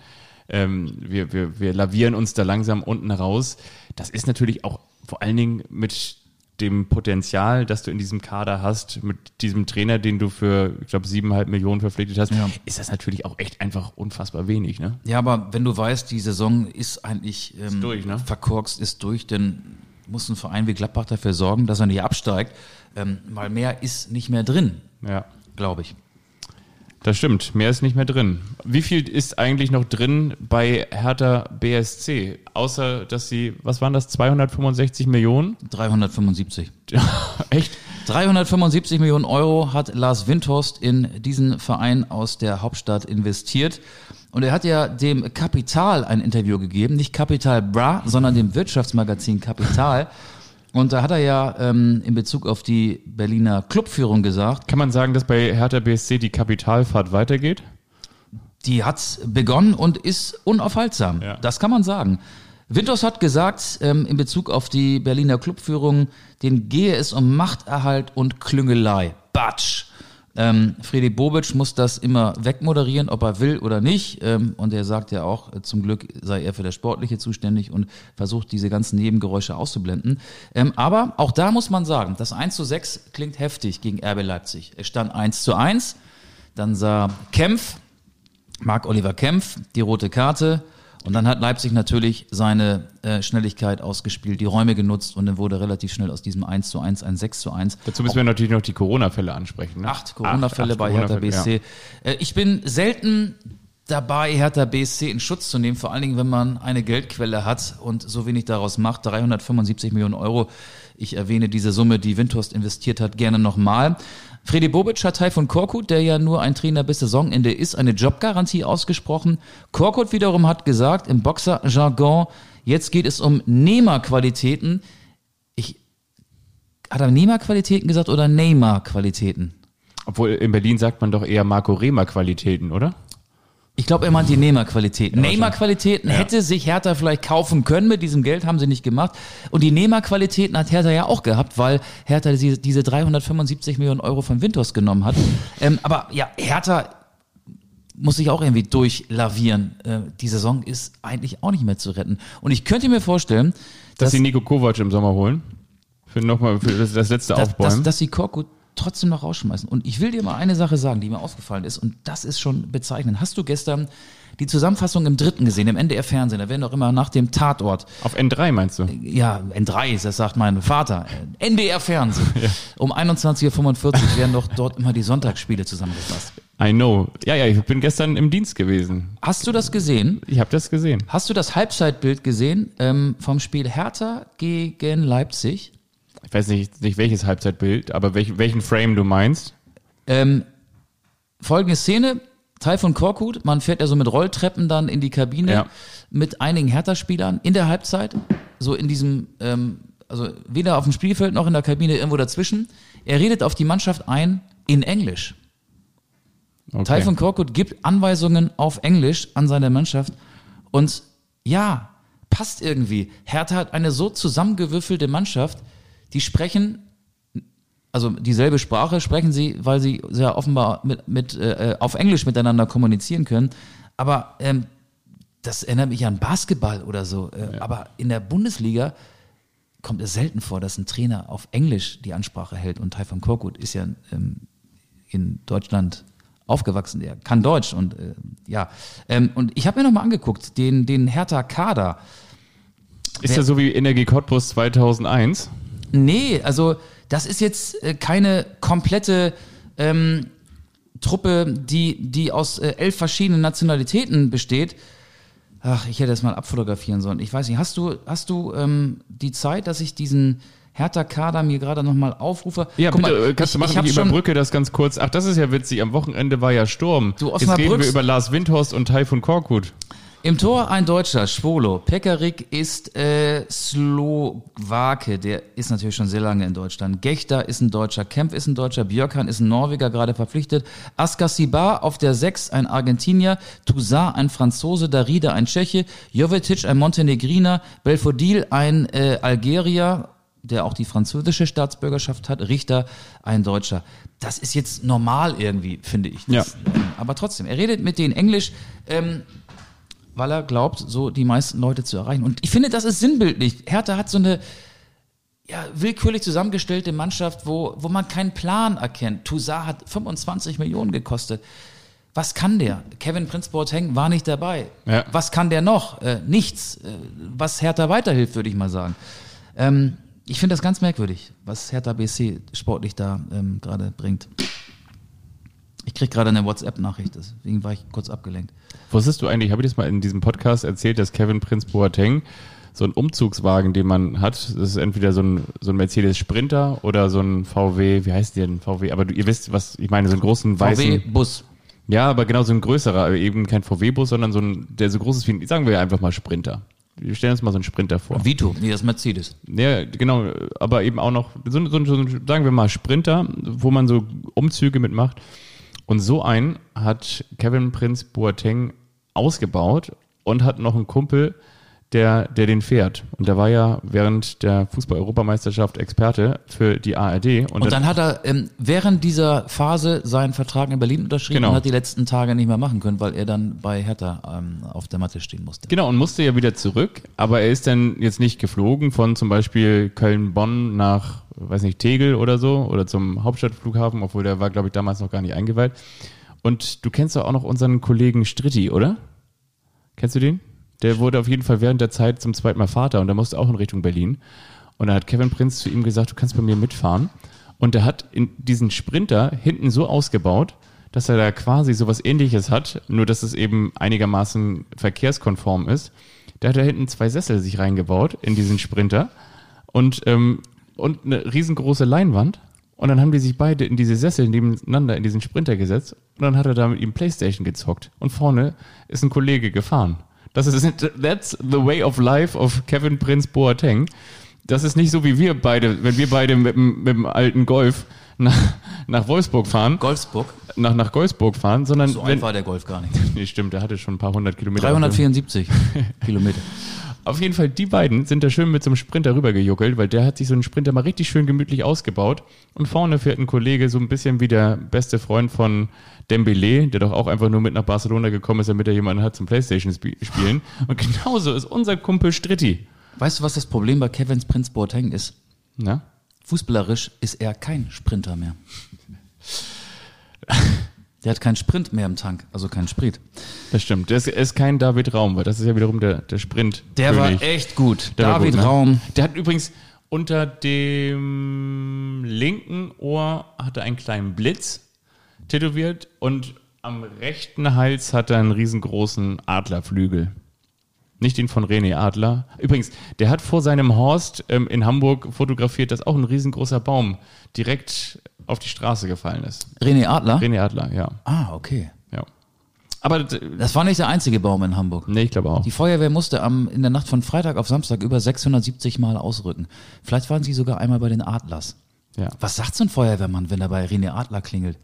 ähm, wir, wir, wir lavieren uns da langsam unten raus. Das ist natürlich auch vor allen Dingen mit dem Potenzial, das du in diesem Kader hast, mit diesem Trainer, den du für, ich glaube, siebeneinhalb Millionen verpflichtet hast, Ja. ist das natürlich auch echt einfach unfassbar wenig, ne? Ja, aber wenn du weißt, die Saison ist eigentlich ähm, durch, ne? verkorkst, ist durch, dann muss ein Verein wie Gladbach dafür sorgen, dass er nicht absteigt. Ähm, weil mehr ist nicht mehr drin, Ja. glaube ich. Das stimmt, mehr ist nicht mehr drin. Wie viel ist eigentlich noch drin bei Hertha BSC? Außer, dass sie, was waren das, 265 Millionen? 375. Echt? 375 Millionen Euro hat Lars Windhorst in diesen Verein aus der Hauptstadt investiert. Und er hat ja dem Kapital ein Interview gegeben, nicht Kapital Bra, sondern dem Wirtschaftsmagazin Kapital. Und da hat er ja ähm, in Bezug auf die Berliner Clubführung gesagt, Kann man sagen, dass bei Hertha BSC die Kapitalfahrt weitergeht? die hat begonnen und ist unaufhaltsam. Ja. Das kann man sagen. Winters hat gesagt, ähm, in Bezug auf die Berliner Clubführung, denen gehe es um Machterhalt und Klüngelei. Batsch. Ähm, Fredi Bobic muss das immer wegmoderieren, ob er will oder nicht. Ähm, und er sagt ja auch, äh, zum Glück sei er für das Sportliche zuständig und versucht diese ganzen Nebengeräusche auszublenden. Ähm, aber auch da muss man sagen, das 1 zu 6 klingt heftig gegen RB Leipzig. Es stand 1 zu 1. Dann sah Kempf, Marc-Oliver Kempf, die rote Karte. Und dann hat Leipzig natürlich seine äh, Schnelligkeit ausgespielt, die Räume genutzt und dann wurde relativ schnell aus diesem 1 zu 1 ein 6 zu 1. Dazu müssen wir natürlich noch die Corona-Fälle ansprechen. Ne? Acht Corona-Fälle bei acht Hertha BSC. Äh, ich bin selten dabei, Hertha BSC in Schutz zu nehmen, vor allen Dingen, wenn man eine Geldquelle hat und so wenig daraus macht, 375 Millionen Euro. Ich erwähne diese Summe, die Windhorst investiert hat, gerne nochmal. Fredi Bobic hat Teil von Korkut, der ja nur ein Trainer bis Saisonende ist, eine Jobgarantie ausgesprochen. Korkut wiederum hat gesagt, im Boxer-Jargon, jetzt geht es um Nehmerqualitäten. Ich, hat er Nehmerqualitäten gesagt oder Neymar-Qualitäten? Obwohl in Berlin sagt man doch eher Marco Rehmer-Qualitäten, oder? Ich glaube, er meint die Neymar-Qualitäten. Neymar-Qualitäten hätte sich Hertha vielleicht kaufen können mit diesem Geld, haben sie nicht gemacht. Und die Neymar-Qualitäten hat Hertha ja auch gehabt, weil Hertha diese, diese 375 Millionen Euro von Winters genommen hat. Ähm, aber ja, Hertha muss sich auch irgendwie durchlavieren. Äh, die Saison ist eigentlich auch nicht mehr zu retten. Und ich könnte mir vorstellen, Dass dass, sie Nico Kovac im Sommer holen? Für nochmal, für das, das letzte dass, dass, dass sie Korkut trotzdem noch rausschmeißen. Und ich will dir mal eine Sache sagen, die mir aufgefallen ist, und das ist schon bezeichnend. Hast du gestern die Zusammenfassung im Dritten gesehen, im NDR-Fernsehen? Da werden doch immer nach dem Tatort Auf N3 meinst du? ja, N3, das sagt mein Vater. NDR-Fernsehen. Um 21.45 Uhr werden doch dort immer die Sonntagsspiele zusammengefasst. I know. Ja, ja, ich bin gestern im Dienst gewesen. Hast du das gesehen? Ich habe das gesehen. Hast du das Halbzeitbild gesehen ähm, vom Spiel Hertha gegen Leipzig? Ich weiß nicht, nicht welches Halbzeitbild, aber welch, welchen Frame du meinst. Ähm, folgende Szene, Teil von Korkut, man fährt ja so mit Rolltreppen dann in die Kabine Ja. mit einigen Hertha-Spielern in der Halbzeit, so in diesem, ähm, also weder auf dem Spielfeld noch in der Kabine, irgendwo dazwischen. Er redet auf die Mannschaft ein in Englisch. Okay. Teil von Korkut gibt Anweisungen auf Englisch an seine Mannschaft und ja, passt irgendwie. Hertha hat eine so zusammengewürfelte Mannschaft, die sprechen, also dieselbe Sprache sprechen sie, weil sie sehr offenbar mit, mit, äh, auf Englisch miteinander kommunizieren können, aber ähm, das erinnert mich an Basketball oder so. Äh, Aber in der Bundesliga kommt es selten vor, dass ein Trainer auf Englisch die Ansprache hält. Und Taifun Korkut ist ja ähm, in Deutschland aufgewachsen, der kann Deutsch und äh, ja. Ähm, und ich habe mir nochmal angeguckt, den, den Hertha Kader. Ist ja so wie Energie Cottbus 2001. Nee, also das ist jetzt äh, keine komplette ähm, Truppe, die, die aus äh, elf verschiedenen Nationalitäten besteht. Ach, ich hätte das mal abfotografieren sollen. Ich weiß nicht, hast du, hast du ähm, die Zeit, dass ich diesen Hertha-Kader mir gerade nochmal aufrufe? Ja, Guck bitte, mal, äh, kannst du ich, machen, ich ich überbrücke das ganz kurz. Ach, das ist ja witzig. Am Wochenende war ja Sturm. Du, Jetzt reden wir über Lars Windhorst und Taifun Korkut. Im Tor ein Deutscher, Schwolo. Pekarik ist äh, Slowake, der ist natürlich schon sehr lange in Deutschland. Gechter ist ein Deutscher, Kempf ist ein Deutscher, Björkan ist ein Norweger, gerade verpflichtet. Askasibar auf der 6 ein Argentinier, Toussaint ein Franzose, Darida ein Tscheche, Jovetic ein Montenegriner, Belfodil ein äh, Algerier, der auch die französische Staatsbürgerschaft hat, Richter ein Deutscher. Das ist jetzt normal irgendwie, finde ich. Das, ähm, aber trotzdem, er redet mit denen Englisch. Ähm, weil er glaubt, so die meisten Leute zu erreichen. Und ich finde, das ist sinnbildlich. Hertha hat so eine ja, willkürlich zusammengestellte Mannschaft, wo, wo man keinen Plan erkennt. Toussaint hat 25 Millionen gekostet. Was kann der? Kevin Prince Boateng war nicht dabei. Ja. Was kann der noch? Äh, nichts. Äh, was Hertha weiterhilft, würde ich mal sagen. Ähm, ich finde das ganz merkwürdig, was Hertha BC sportlich da ähm, gerade bringt. Ich kriege gerade eine WhatsApp-Nachricht, deswegen war ich kurz abgelenkt. Wusstest du eigentlich, habe ich das mal in diesem Podcast erzählt, dass Kevin Prince Boateng so ein Umzugswagen, den man hat, das ist entweder so ein, so ein Mercedes Sprinter oder so ein VW, wie heißt der denn VW? Aber du, ihr wisst, was ich meine, so einen großen weißen. VW-Bus. Ja, aber genau so ein größerer, aber eben kein VW-Bus, sondern so ein, der so groß ist wie, ein- sagen wir einfach mal Sprinter. Wir stellen uns mal so einen Sprinter vor. Vito, nee, das ist Mercedes. Ja, genau, aber eben auch noch, so, so, so, sagen wir mal, Sprinter, wo man so Umzüge mitmacht. Und so einen hat Kevin Prince Boateng ausgebaut und hat noch einen Kumpel, der, der den fährt. Und der war ja während der Fußball-Europameisterschaft Experte für die ARD. Und dann hat er ähm, während dieser Phase seinen Vertrag in Berlin unterschrieben Genau. und hat die letzten Tage nicht mehr machen können, weil er dann bei Hertha ähm, auf der Matte stehen musste. Genau, und musste ja wieder zurück, aber er ist dann jetzt nicht geflogen von zum Beispiel Köln-Bonn nach, weiß nicht, Tegel oder so oder zum Hauptstadtflughafen, obwohl der war, glaube ich, damals noch gar nicht eingeweiht. Und du kennst doch auch noch unseren Kollegen Stritti, oder? Kennst du den? Der wurde auf jeden Fall während der Zeit zum zweiten Mal Vater und der musste auch in Richtung Berlin. Und da hat Kevin Prinz zu ihm gesagt, du kannst bei mir mitfahren. Und er hat in diesen Sprinter hinten so ausgebaut, dass er da quasi sowas ähnliches hat, nur dass es eben einigermaßen verkehrskonform ist. Da hat er hinten zwei Sessel sich reingebaut in diesen Sprinter und, ähm, und eine riesengroße Leinwand. Und dann haben die sich beide in diese Sessel nebeneinander in diesen Sprinter gesetzt und dann hat er da mit ihm Playstation gezockt. Und vorne ist ein Kollege gefahren. Das ist, that's the way of life of Kevin Prince Boateng. Das ist nicht so wie wir beide, wenn wir beide mit, dem- mit dem alten Golf nach, nach Wolfsburg fahren, Golfsburg, nach, nach Golfsburg fahren, sondern so wenn, alt war der Golf gar nicht. nee, stimmt, der hatte schon ein paar hundert Kilometer. 374 Kilometer. Auf jeden Fall, die beiden sind da schön mit so einem Sprinter rübergejuckelt, weil der hat sich so einen Sprinter mal richtig schön gemütlich ausgebaut. Und vorne fährt ein Kollege so ein bisschen wie der beste Freund von Dembele, der doch auch einfach nur mit nach Barcelona gekommen ist, damit er jemanden hat zum Playstation sp- spielen. Und genauso ist unser Kumpel Stritti. Weißt du, was das Problem bei Kevins Prinz Boateng ist? Na? Fußballerisch ist er kein Sprinter mehr. Der hat keinen Sprint mehr im Tank, also keinen Sprit. Das stimmt. Das ist kein David Raum, weil das ist ja wiederum der, der Sprint. Der war echt gut. Der David gut, ne? Raum. Der hat übrigens unter dem linken Ohr hat er einen kleinen Blitz tätowiert und am rechten Hals hat er einen riesengroßen Adlerflügel. Nicht den von René Adler. Übrigens, der hat vor seinem Horst ähm, in Hamburg fotografiert, dass auch ein riesengroßer Baum direkt auf die Straße gefallen ist. René Adler? René Adler, ja. Ah, okay. ja. Aber, Das war nicht der einzige Baum in Hamburg. nee, ich glaube auch. Die Feuerwehr musste am, in der Nacht von Freitag auf Samstag über 670 Mal ausrücken. Vielleicht waren sie sogar einmal bei den Adlers. Ja. Was sagt so ein Feuerwehrmann, wenn er bei René Adler klingelt?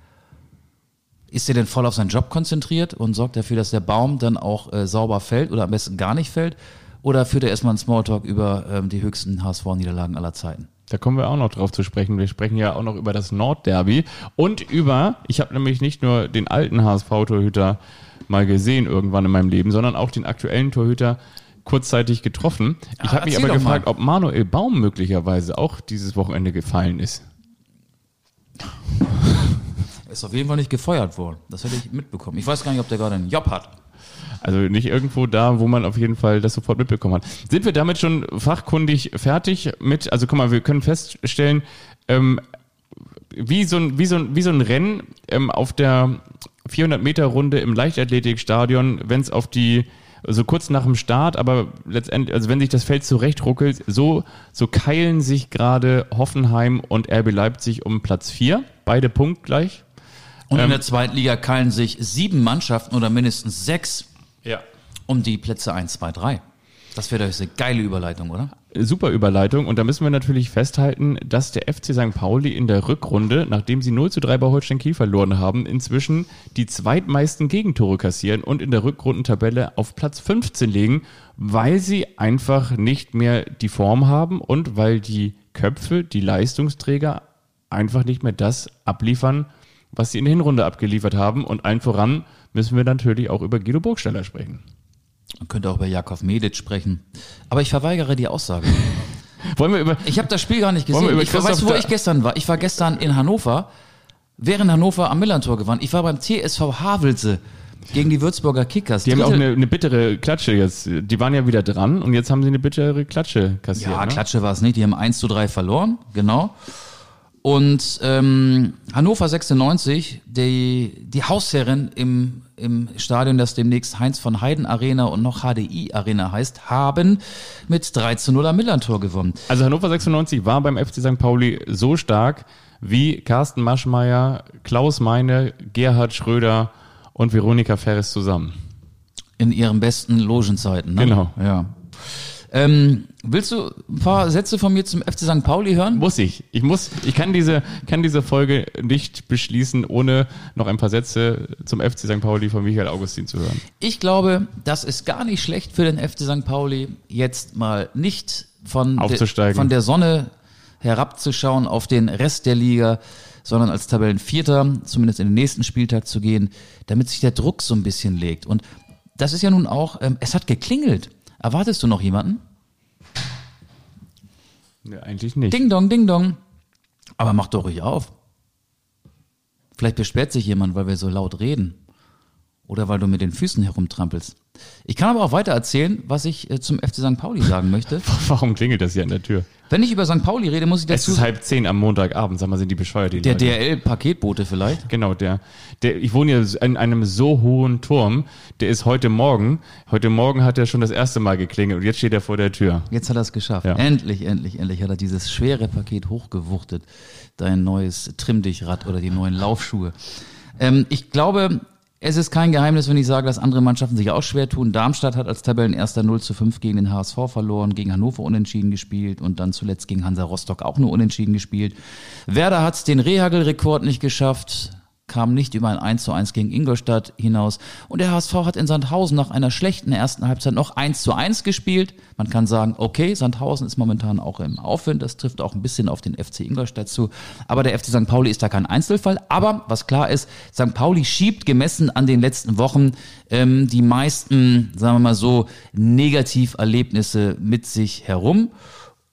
Ist er denn voll auf seinen Job konzentriert und sorgt dafür, dass der Baum dann auch äh, sauber fällt oder am besten gar nicht fällt? Oder führt er erstmal einen Smalltalk über ähm, die höchsten HSV-Niederlagen aller Zeiten? Da kommen wir auch noch drauf zu sprechen. Wir sprechen ja auch noch über das Nordderby und über, ich habe nämlich nicht nur den alten HSV-Torhüter mal gesehen irgendwann in meinem Leben, sondern auch den aktuellen Torhüter kurzzeitig getroffen. Ich Ah, habe mich aber doch mal. gefragt, ob Manuel Baum möglicherweise auch dieses Wochenende gefallen ist. Ist auf jeden Fall nicht gefeuert worden. Das hätte ich mitbekommen. Ich weiß gar nicht, ob der gerade einen Job hat. Also nicht irgendwo da, wo man auf jeden Fall das sofort mitbekommen hat. Sind wir damit schon fachkundig fertig mit, also guck mal, wir können feststellen, ähm, wie so ein, wie so ein, wie so ein Rennen ähm, auf der 400 Meter Runde im Leichtathletikstadion, wenn es auf die so kurz nach dem Start, aber letztendlich, also wenn sich das Feld zurecht ruckelt, so, so keilen sich gerade Hoffenheim und RB Leipzig um Platz 4, beide punktgleich. Und Ähm. in der zweiten Liga keilen sich sieben Mannschaften oder mindestens sechs Ja. um die Plätze 1, 2, 3. Das wäre doch eine geile Überleitung, oder? Super Überleitung. Und da müssen wir natürlich festhalten, dass der FC St. Pauli in der Rückrunde, nachdem sie 0 zu 3 bei Holstein Kiel verloren haben, inzwischen die zweitmeisten Gegentore kassieren und in der Rückrundentabelle auf Platz 15 liegen, weil sie einfach nicht mehr die Form haben und weil die Köpfe, die Leistungsträger einfach nicht mehr das abliefern, was sie in der Hinrunde abgeliefert haben. Und allen voran müssen wir natürlich auch über Guido Burgstaller sprechen. Man könnte auch über Jakov Medic sprechen. Aber ich verweigere die Aussage. Wollen wir über, Ich habe das Spiel gar nicht gesehen. Ich weiß, Christoph wo ich gestern war. Ich war gestern in Hannover, während Hannover am Millantor gewann. Ich war beim TSV Havelse gegen die Würzburger Kickers. Die haben auch eine, eine bittere Klatsche jetzt. Die waren ja wieder dran und jetzt haben sie eine bittere Klatsche kassiert. Ja, ne? Klatsche war es nicht. Die haben 1 zu 3 verloren, genau. Und ähm, Hannover 96, die, die Hausherrin im, im Stadion, das demnächst Heinz von Heiden Arena und noch HDI Arena heißt, haben mit 3 zu 0 am Millantor gewonnen. Also Hannover 96 war beim FC St. Pauli so stark wie Carsten Maschmeyer, Klaus Meine, Gerhard Schröder und Veronika Ferres zusammen. In ihren besten Logenzeiten. Ne? Genau. Ja. Ähm, willst du ein paar Sätze von mir zum FC St. Pauli hören? Muss ich. Ich muss, ich kann diese, kann diese Folge nicht beschließen, ohne noch ein paar Sätze zum FC St. Pauli von Michael Augustin zu hören. Ich glaube, das ist gar nicht schlecht für den FC St. Pauli, jetzt mal nicht von, de, von der Sonne herabzuschauen auf den Rest der Liga, sondern als Tabellenvierter zumindest in den nächsten Spieltag zu gehen, damit sich der Druck so ein bisschen legt. Und das ist ja nun auch, ähm, es hat geklingelt. Erwartest du noch jemanden? Nee, eigentlich nicht. Ding dong, ding dong. Aber mach doch ruhig auf. Vielleicht beschwert sich jemand, weil wir so laut reden. Oder weil du mit den Füßen herumtrampelst. Ich kann aber auch weiter erzählen, was ich äh, zum FC St. Pauli sagen möchte. Warum klingelt das hier an der Tür? Wenn ich über St. Pauli rede, muss ich Es dazu ist halb zehn am Montagabend. Sag mal, sind die bescheuert, die der? DRL-Paketbote vielleicht. Genau, der, der, ich wohne ja in einem so hohen Turm, der ist heute Morgen, heute Morgen hat er schon das erste Mal geklingelt und jetzt steht er vor der Tür. Jetzt hat er es geschafft. Ja. Endlich, endlich, endlich hat er dieses schwere Paket hochgewuchtet. Dein neues Trimm-Dich-Rad oder die neuen Laufschuhe. Ähm, ich glaube, es ist kein Geheimnis, wenn ich sage, dass andere Mannschaften sich auch schwer tun. Darmstadt hat als Tabellenerster 0 zu 5 gegen den HSV verloren, gegen Hannover unentschieden gespielt und dann zuletzt gegen Hansa Rostock auch nur unentschieden gespielt. Werder hat den Rehagel-Rekord nicht geschafft, kam nicht über ein 1 zu 1 gegen Ingolstadt hinaus. Und der HSV hat in Sandhausen nach einer schlechten ersten Halbzeit noch 1 zu 1 gespielt. Man kann sagen, okay, Sandhausen ist momentan auch im Aufwind. Das trifft auch ein bisschen auf den FC Ingolstadt zu. Aber der FC St. Pauli ist da kein Einzelfall. Aber was klar ist, St. Pauli schiebt gemessen an den letzten Wochen ähm, die meisten, sagen wir mal so, Negativerlebnisse mit sich herum.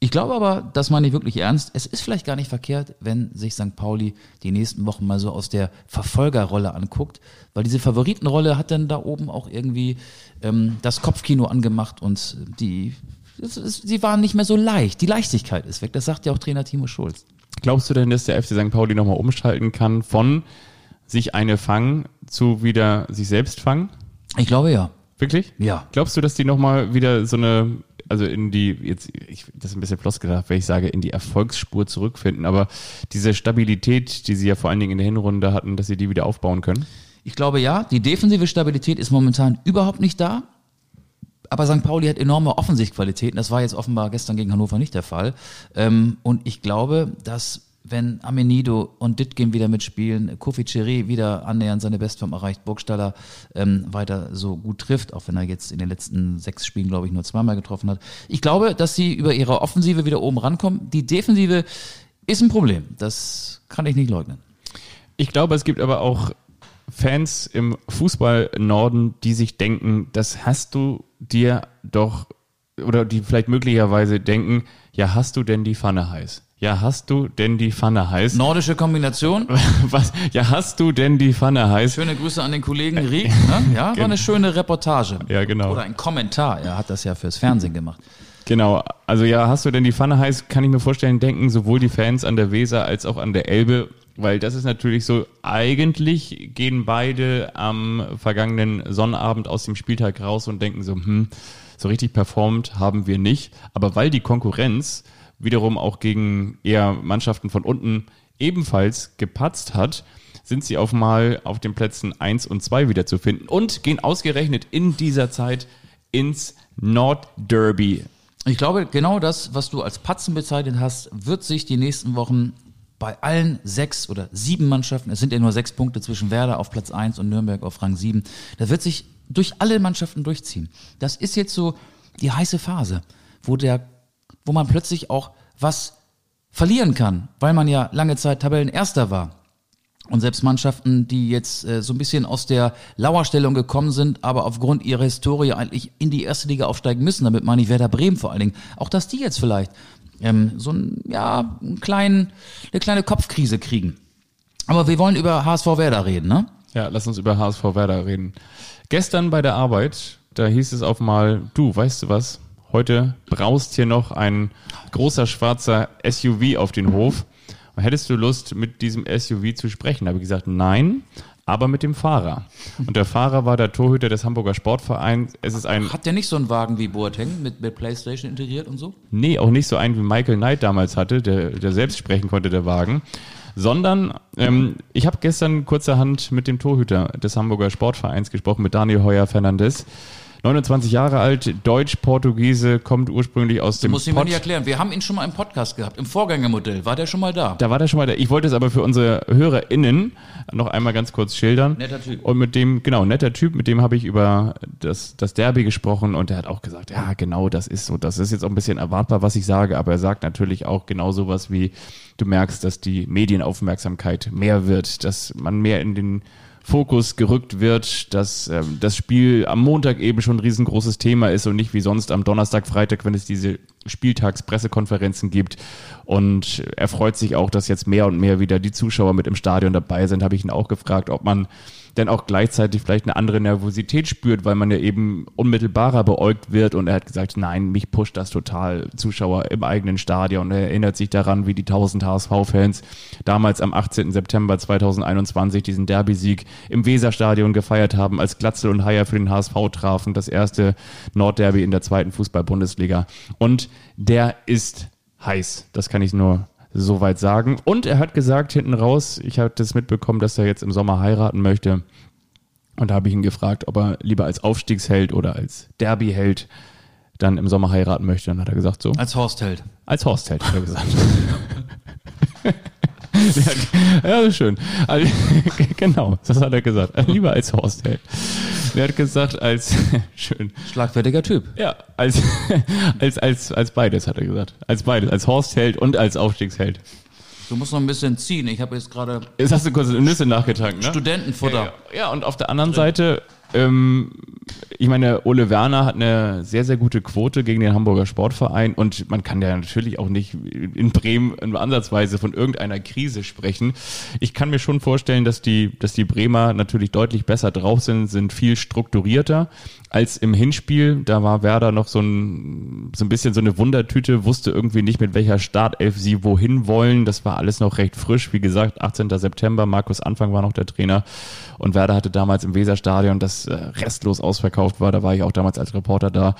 Ich glaube aber, das meine ich wirklich ernst. Es ist vielleicht gar nicht verkehrt, wenn sich St. Pauli die nächsten Wochen mal so aus der Verfolgerrolle anguckt, weil diese Favoritenrolle hat dann da oben auch irgendwie ähm, das Kopfkino angemacht und die, es ist, sie waren nicht mehr so leicht. Die Leichtigkeit ist weg. Das sagt ja auch Trainer Timo Schulz. Glaubst du denn, dass der FC St. Pauli nochmal umschalten kann von sich eine fangen zu wieder sich selbst fangen? Ich glaube ja. Wirklich? Ja. Glaubst du, dass die nochmal wieder so eine, also in die, jetzt, ich, das ist ein bisschen floskelhaft, wenn ich sage, in die Erfolgsspur zurückfinden, aber diese Stabilität, die sie ja vor allen Dingen in der Hinrunde hatten, dass sie die wieder aufbauen können? Ich glaube ja, die defensive Stabilität ist momentan überhaupt nicht da. Aber St. Pauli hat enorme Offensivqualitäten. Das war jetzt offenbar gestern gegen Hannover nicht der Fall. Ähm, und ich glaube, dass wenn Amenido und Ditgen wieder mitspielen, Kofi Chiré wieder annähernd seine Bestform erreicht, Burgstaller ähm, weiter so gut trifft, auch wenn er jetzt in den letzten sechs Spielen, glaube ich, nur zweimal getroffen hat. Ich glaube, dass sie über ihre Offensive wieder oben rankommen. Die Defensive ist ein Problem. Das kann ich nicht leugnen. Ich glaube, es gibt aber auch Fans im Fußball Norden, die sich denken, das hast du dir doch, oder die vielleicht möglicherweise denken, ja, hast du denn die Pfanne heiß? Ja, hast du denn die Pfanne heiß? Nordische Kombination. Was? Ja, hast du denn die Pfanne heiß? Schöne Grüße an den Kollegen Rieck. Ne? Ja, war eine schöne Reportage. Ja, genau. Oder ein Kommentar. Er hat das ja fürs Fernsehen gemacht. Genau, also ja, hast du denn die Pfanne heiß, kann ich mir vorstellen, denken sowohl die Fans an der Weser als auch an der Elbe, weil das ist natürlich so, eigentlich gehen beide am vergangenen Sonnabend aus dem Spieltag raus und denken so, hm, so richtig performt haben wir nicht, aber weil die Konkurrenz wiederum auch gegen eher Mannschaften von unten ebenfalls gepatzt hat, sind sie auf mal auf den Plätzen 1 und 2 wieder zu finden und gehen ausgerechnet in dieser Zeit ins Nordderby. Ich glaube, genau das, was du als Patzen bezeichnet hast, wird sich die nächsten Wochen bei allen sechs oder sieben Mannschaften, es sind ja nur sechs Punkte zwischen Werder auf Platz 1 und Nürnberg auf Rang 7, da wird sich durch alle Mannschaften durchziehen. Das ist jetzt so die heiße Phase, wo der, wo man plötzlich auch was verlieren kann, weil man ja lange Zeit Tabellenerster war. Und selbst Mannschaften, die jetzt äh, so ein bisschen aus der Lauerstellung gekommen sind, aber aufgrund ihrer Historie eigentlich in die erste Liga aufsteigen müssen, damit meine ich Werder Bremen vor allen Dingen, auch dass die jetzt vielleicht ähm, so ein, ja, einen kleinen, eine kleine Kopfkrise kriegen. Aber wir wollen über HSV Werder reden, ne? Ja, lass uns über HSV Werder reden. Gestern bei der Arbeit, da hieß es auf mal, du, weißt du was? Heute braust hier noch ein großer schwarzer SUV auf den Hof. Hättest du Lust, mit diesem SUV zu sprechen? Da habe ich gesagt, nein, aber mit dem Fahrer. Und der Fahrer war der Torhüter des Hamburger Sportvereins. Es ist ein. Hat der nicht so einen Wagen wie Boateng mit, mit Playstation integriert und so? Nee, auch nicht so einen wie Michael Knight damals hatte, der, der selbst sprechen konnte, der Wagen. Sondern ähm, ich habe gestern kurzerhand mit dem Torhüter des Hamburger Sportvereins gesprochen, mit Daniel Heuer Fernandes. 29 Jahre alt, Deutsch-Portugiese, kommt ursprünglich aus dem Muss ich mir nicht erklären. Wir haben ihn schon mal im Podcast gehabt, im Vorgängermodell. War der schon mal da? Da war der schon mal da. Ich wollte es aber für unsere HörerInnen noch einmal ganz kurz schildern. Netter Typ. Und mit dem, genau, netter Typ, mit dem habe ich über das, das Derby gesprochen und der hat auch gesagt, ja, genau, das ist so. Das ist jetzt auch ein bisschen erwartbar, was ich sage, aber er sagt natürlich auch genau sowas wie, du merkst, dass die Medienaufmerksamkeit mehr wird, dass man mehr in den Fokus gerückt wird, dass äh, das Spiel am Montag eben schon ein riesengroßes Thema ist und nicht wie sonst am Donnerstag, Freitag, wenn es diese Spieltagspressekonferenzen gibt. Und er freut sich auch, dass jetzt mehr und mehr wieder die Zuschauer mit im Stadion dabei sind. Habe ich ihn auch gefragt, ob man denn auch gleichzeitig vielleicht eine andere Nervosität spürt, weil man ja eben unmittelbarer beäugt wird. Und er hat gesagt, nein, mich pusht das total. Zuschauer im eigenen Stadion. Er erinnert sich daran, wie die 1000 HSV-Fans damals am 18. September 2021 diesen Derby-Sieg im Weserstadion gefeiert haben, als Glatzel und Haier für den HSV trafen. Das erste Nordderby in der zweiten Fußball-Bundesliga. Und der ist heiß. Das kann ich nur soweit sagen. Und er hat gesagt, hinten raus, ich habe das mitbekommen, dass er jetzt im Sommer heiraten möchte. Und da habe ich ihn gefragt, ob er lieber als Aufstiegsheld oder als Derbyheld dann im Sommer heiraten möchte. Dann hat er gesagt so. Als Horstheld. Als Horstheld, hat er gesagt. ja, das ist schön. Also, genau, das hat er gesagt. Lieber als Horstheld. Er hat gesagt, als schön. Schlagfertiger Typ. Ja, als, als, als, als beides, hat er gesagt. Als beides, als Horstheld und als Aufstiegsheld. Du musst noch ein bisschen ziehen. Ich habe jetzt gerade Jetzt hast du kurz Nüsse nachgetankt, ne? Studentenfutter. Ja, ja, und auf der anderen Seite, ähm, ich meine, Ole Werner hat eine sehr, sehr gute Quote gegen den Hamburger Sportverein und man kann ja natürlich auch nicht in Bremen ansatzweise von irgendeiner Krise sprechen. Ich kann mir schon vorstellen, dass die, dass die Bremer natürlich deutlich besser drauf sind, sind viel strukturierter als im Hinspiel. Da war Werder noch so ein, so ein bisschen so eine Wundertüte, wusste irgendwie nicht, mit welcher Startelf sie wohin wollen. Das war alles noch recht frisch. Wie gesagt, 18. September, Markus Anfang war noch der Trainer. Und Werder hatte damals im Weserstadion, das äh, restlos ausverkauft war, da war ich auch damals als Reporter da,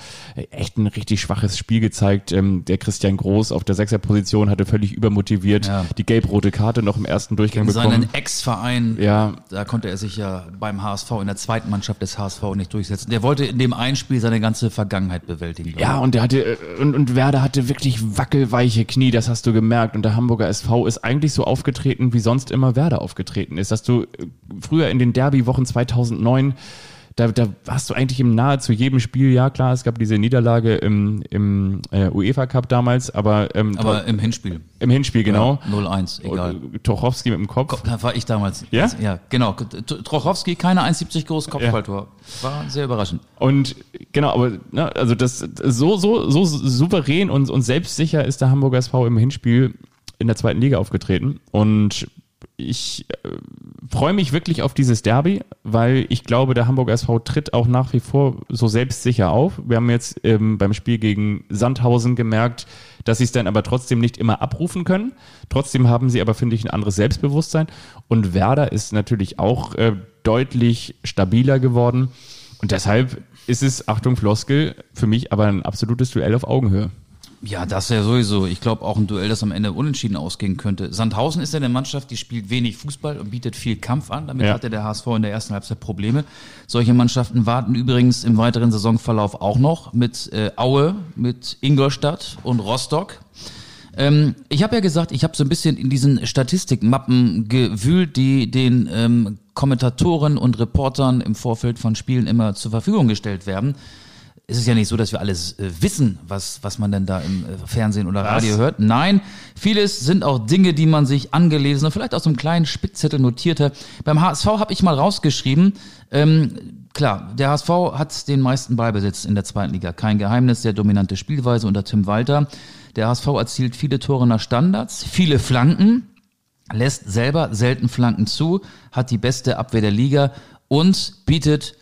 echt ein richtig schwaches Spiel gezeigt. Ähm, der Christian Groß auf der Sechserposition hatte völlig übermotiviert Ja. die gelb-rote Karte noch im ersten Durchgang In bekommen. seinen Ex-Verein, Ja. da konnte er sich ja beim HSV in der zweiten Mannschaft des HSV nicht durchsetzen. Der wollte in dem einen Spiel seine ganze Vergangenheit bewältigen. Ja, und der hatte äh, und, und Werder hatte wirklich wackelweiche Knie, das hast du gemerkt. Und der Hamburger SV ist eigentlich so aufgetreten, wie sonst immer Werder aufgetreten ist. Dass du äh, früher in den Derby-Wochen 2009 da, da hast du eigentlich im nahezu jedem Spiel, ja klar, es gab diese Niederlage im, im äh, UEFA Cup damals, aber, ähm, Aber im Hinspiel. im Hinspiel, genau. Ja, 0-1, egal. Und Tochowski mit dem Kopf. Da war ich damals. Ja? Ja, genau. Trochowski, keine 1,70 groß, Kopfballtor. War sehr überraschend. Und genau, aber ne, also das so so so souverän und, und selbstsicher ist der Hamburger SV im Hinspiel in der zweiten Liga aufgetreten und ich äh, freue mich wirklich auf dieses Derby, weil ich glaube, der Hamburger SV tritt auch nach wie vor so selbstsicher auf. Wir haben jetzt ähm, beim Spiel gegen Sandhausen gemerkt, dass sie es dann aber trotzdem nicht immer abrufen können. Trotzdem haben sie aber, finde ich, ein anderes Selbstbewusstsein. Und Werder ist natürlich auch äh, deutlich stabiler geworden. Und deshalb ist es, Achtung Floskel, für mich aber ein absolutes Duell auf Augenhöhe. Ja, das ja sowieso. Ich glaube auch ein Duell, das am Ende unentschieden ausgehen könnte. Sandhausen ist ja eine Mannschaft, die spielt wenig Fußball und bietet viel Kampf an. Damit Ja. hatte der HSV in der ersten Halbzeit Probleme. Solche Mannschaften warten übrigens im weiteren Saisonverlauf auch noch mit äh, Aue, mit Ingolstadt und Rostock. Ähm, ich habe ja gesagt, ich habe so ein bisschen in diesen Statistikmappen gewühlt, die den ähm, Kommentatoren und Reportern im Vorfeld von Spielen immer zur Verfügung gestellt werden. Es ist ja nicht so, dass wir alles äh, wissen, was, was man denn da im äh, Fernsehen oder Radio hört. Nein, vieles sind auch Dinge, die man sich angelesen und vielleicht aus einem kleinen Spickzettel notierte. Beim HSV habe ich mal rausgeschrieben, ähm, klar, der HSV hat den meisten Ballbesitz in der zweiten Liga. Kein Geheimnis, sehr dominante Spielweise unter Tim Walter. Der HSV erzielt viele Tore nach Standards, viele Flanken, lässt selber selten Flanken zu, hat die beste Abwehr der Liga und bietet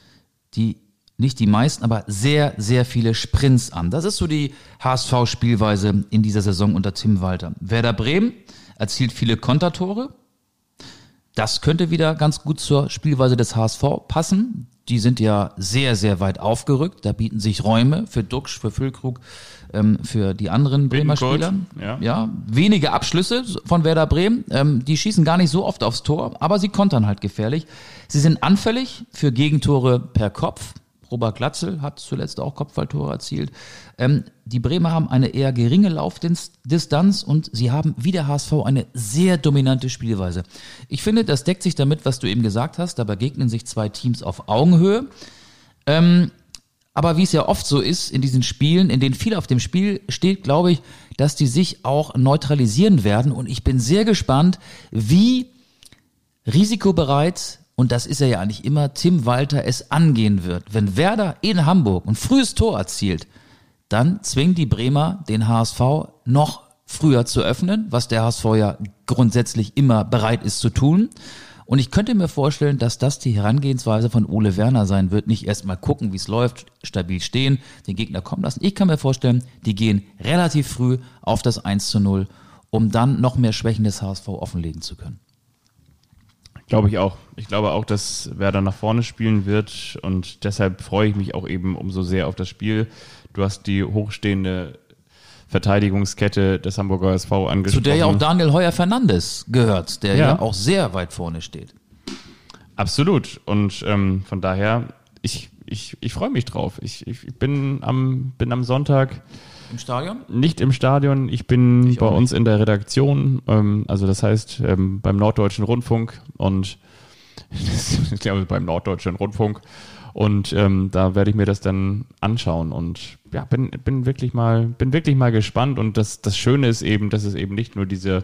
die nicht die meisten, aber sehr, sehr viele Sprints an. Das ist so die HSV-Spielweise in dieser Saison unter Tim Walter. Werder Bremen erzielt viele Kontertore. Das könnte wieder ganz gut zur Spielweise des HSV passen. Die sind ja sehr, sehr weit aufgerückt. Da bieten sich Räume für Duxch, für Füllkrug, ähm, für die anderen Bremer Spieler. ja. ja, wenige Abschlüsse von Werder Bremen. Ähm, die schießen gar nicht so oft aufs Tor, aber sie kontern halt gefährlich. Sie sind anfällig für Gegentore per Kopf. Robert Glatzel hat zuletzt auch Kopfballtore erzielt. Ähm, die Bremer haben eine eher geringe Laufdistanz und sie haben wie der HSV eine sehr dominante Spielweise. Ich finde, das deckt sich damit, was du eben gesagt hast. Da begegnen sich zwei Teams auf Augenhöhe. Ähm, aber wie es ja oft so ist in diesen Spielen, in denen viel auf dem Spiel steht, glaube ich, dass die sich auch neutralisieren werden. Und ich bin sehr gespannt, wie risikobereit, und das ist er ja eigentlich immer, Tim Walter es angehen wird. Wenn Werder in Hamburg ein frühes Tor erzielt, dann zwingen die Bremer den HSV noch früher zu öffnen, was der HSV ja grundsätzlich immer bereit ist zu tun. Und ich könnte mir vorstellen, dass das die Herangehensweise von Ole Werner sein wird. Nicht erst mal gucken, wie es läuft, stabil stehen, den Gegner kommen lassen. Ich kann mir vorstellen, die gehen relativ früh auf das 1 zu 0, um dann noch mehr Schwächen des HSV offenlegen zu können. Glaube ich auch. Ich glaube auch, dass Werder nach vorne spielen wird und deshalb freue ich mich auch eben umso sehr auf das Spiel. Du hast die hochstehende Verteidigungskette des Hamburger SV angesprochen. Zu der ja auch Daniel Heuer Fernandes gehört, der ja. Ja. auch sehr weit vorne steht. Absolut. Und ähm, von daher, ich, ich, ich freue mich drauf. Ich, ich bin, am, bin am Sonntag Im Stadion? nicht im Stadion, ich bin Ich bei uns in der Redaktion, ähm, also das heißt ähm, beim Norddeutschen Rundfunk und ich glaube beim Norddeutschen Rundfunk. Und ähm, da werde ich mir das dann anschauen. Und ja, bin, bin wirklich mal, bin wirklich mal gespannt. Und das, das Schöne ist eben, dass es eben nicht nur diese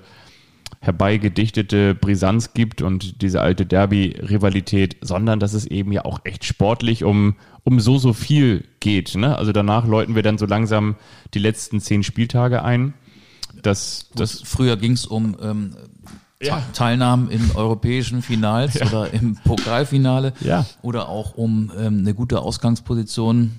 herbeigedichtete Brisanz gibt und diese alte Derby-Rivalität, sondern dass es eben ja auch echt sportlich um, um so, so viel geht. Ne? Also danach läuten wir dann so langsam die letzten zehn Spieltage ein. Das, Das, früher ging es um ähm, Ja. Teilnahmen in europäischen Finals oder im Pokalfinale Ja. oder auch um ähm, eine gute Ausgangsposition,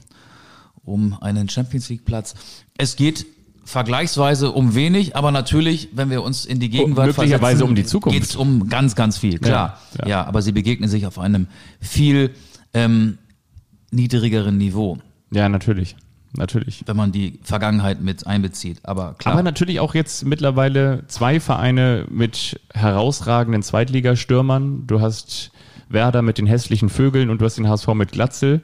um einen Champions League Platz. Es geht vergleichsweise um wenig, aber natürlich, wenn wir uns in die Gegenwart Möglicherweise versetzen, um die Zukunft. geht es um ganz, ganz viel, klar. Ja, Ja, ja. aber sie begegnen sich auf einem viel ähm, niedrigeren Niveau, ja, natürlich. Natürlich. wenn man die Vergangenheit mit einbezieht. Aber klar. Aber natürlich auch jetzt mittlerweile zwei Vereine mit herausragenden Zweitligastürmern. Du hast Werder mit den hässlichen Vögeln und du hast den HSV mit Glatzel.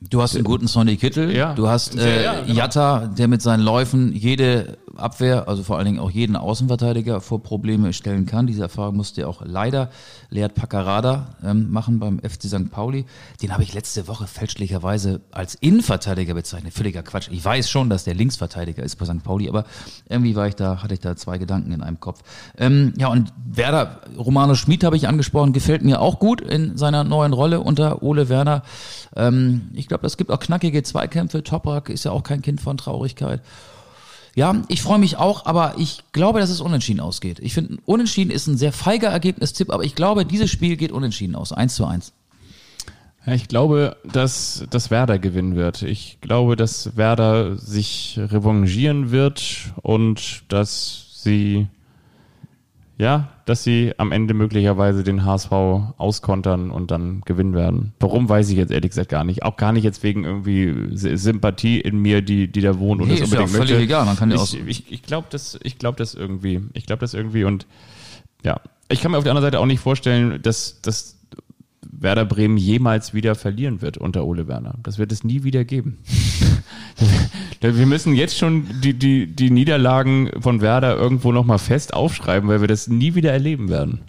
Du hast einen guten Sonny Kittel, Ja. du hast Ja, äh, ja, genau. Jatta, der mit seinen Läufen jede Abwehr, also vor allen Dingen auch jeden Außenverteidiger vor Probleme stellen kann. Diese Erfahrung musste auch leider Leert Paccarada ähm, machen beim FC St. Pauli. Den habe ich letzte Woche fälschlicherweise als Innenverteidiger bezeichnet. Völliger Quatsch. Ich weiß schon, dass der Linksverteidiger ist bei St. Pauli, aber irgendwie war ich da, hatte ich da zwei Gedanken in einem Kopf. Ähm, ja, und Werder, Romano Schmid habe ich angesprochen, gefällt mir auch gut in seiner neuen Rolle unter Ole Werner. Ähm, ich glaube, es gibt auch knackige Zweikämpfe. Toprak ist ja auch kein Kind von Traurigkeit. Ja, ich freue mich auch, aber ich glaube, dass es unentschieden ausgeht. Ich finde, unentschieden ist ein sehr feiger Ergebnistipp, aber ich glaube, dieses Spiel geht unentschieden aus. 1 zu 1. Ja, ich glaube, dass, dass Werder gewinnen wird. Ich glaube, dass Werder sich revanchieren wird und dass sie ja, dass sie am Ende möglicherweise den HSV auskontern und dann gewinnen werden. Warum, weiß ich jetzt ehrlich gesagt gar nicht. Auch gar nicht jetzt wegen irgendwie Sympathie in mir, die, die da wohnt und Nee, das ist ja unbedingt völlig möchte. egal, man kann ja auch- ich ich, ich glaube das, ich glaube das irgendwie. Ich glaube das irgendwie und ja. Ich kann mir auf der anderen Seite auch nicht vorstellen, dass, dass Werder Bremen jemals wieder verlieren wird unter Ole Werner. Das wird es nie wieder geben. Wir müssen jetzt schon die, die, die Niederlagen von Werder irgendwo nochmal fest aufschreiben, weil wir das nie wieder erleben werden.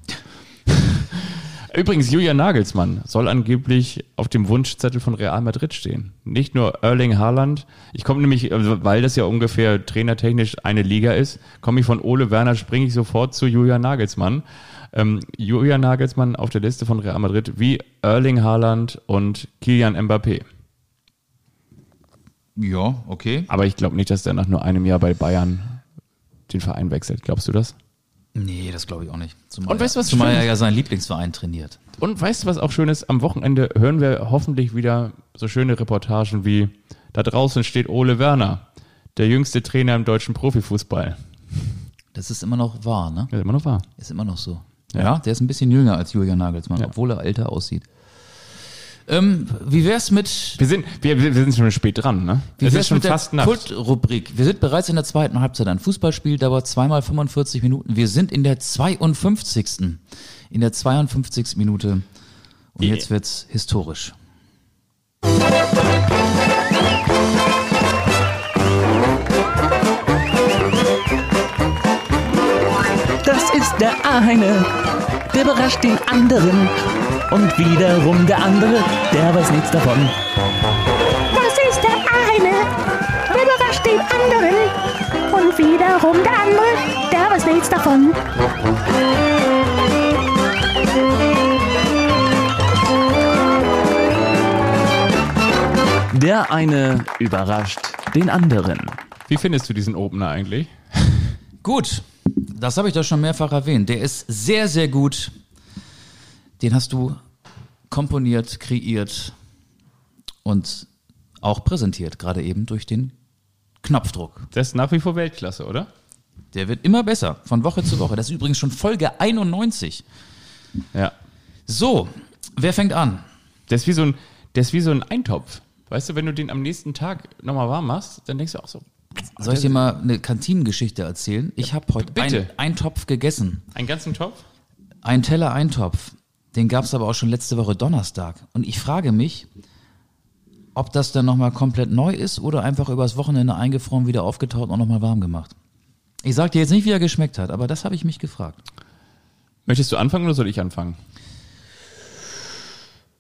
Übrigens, Julian Nagelsmann soll angeblich auf dem Wunschzettel von Real Madrid stehen. Nicht nur Erling Haaland. Ich komme nämlich, also, weil das ja ungefähr trainertechnisch eine Liga ist, komme ich von Ole Werner, springe ich sofort zu Julian Nagelsmann. Ähm, Julian Nagelsmann auf der Liste von Real Madrid wie Erling Haaland und Kilian Mbappé. Ja, okay. Aber ich glaube nicht, dass der nach nur einem Jahr bei Bayern den Verein wechselt. Glaubst du das? Nee, das glaube ich auch nicht. Zumal, Und weißt du, was zumal er ist? ja seinen Lieblingsverein trainiert. Und weißt du, was auch schön ist? Am Wochenende hören wir hoffentlich wieder so schöne Reportagen wie da draußen steht Ole Werner, der jüngste Trainer im deutschen Profifußball. Das ist immer noch wahr, ne? Ja, immer noch wahr. Ist immer noch so. Ja. Ja, der ist ein bisschen jünger als Julian Nagelsmann, Ja. obwohl er älter aussieht. Ähm, wie wär's mit Wir sind, wir, wir sind schon spät dran, ne? Wie es wär's ist schon mit der fast Nacht. Kultrubrik? Wir sind bereits in der zweiten Halbzeit. Ein Fußballspiel dauert zweimal 45 Minuten. Wir sind in der 52. In der 52. Minute. Und Ja. jetzt wird's historisch. Das ist der eine, der überrascht den anderen. Und wiederum der andere, der weiß nichts davon. Das ist der eine, der überrascht den anderen. Und wiederum der andere, der weiß nichts davon. Der eine überrascht den anderen. Wie findest du diesen Opener eigentlich? Gut. Das habe ich doch schon mehrfach erwähnt. Der ist sehr, sehr gut. Den hast du komponiert, kreiert und auch präsentiert, gerade eben durch den Knopfdruck. Das ist nach wie vor Weltklasse, oder? Der wird immer besser, von Woche zu Woche. Das ist übrigens schon Folge 91. Ja. So, wer fängt an? Der ist wie so ein, der ist wie so ein Eintopf. Weißt du, wenn du den am nächsten Tag nochmal warm machst, dann denkst du auch so, Soll ich dir mal eine Kantinengeschichte erzählen? Ich habe heute ein- einen Topf gegessen. einen ganzen Topf? Ein Teller Eintopf. Den gab es aber auch schon letzte Woche Donnerstag. Und ich frage mich, ob das dann nochmal komplett neu ist oder einfach übers Wochenende eingefroren, wieder aufgetaut und nochmal warm gemacht. Ich sag dir jetzt nicht, wie er geschmeckt hat, aber das habe ich mich gefragt. Möchtest du anfangen oder soll ich anfangen?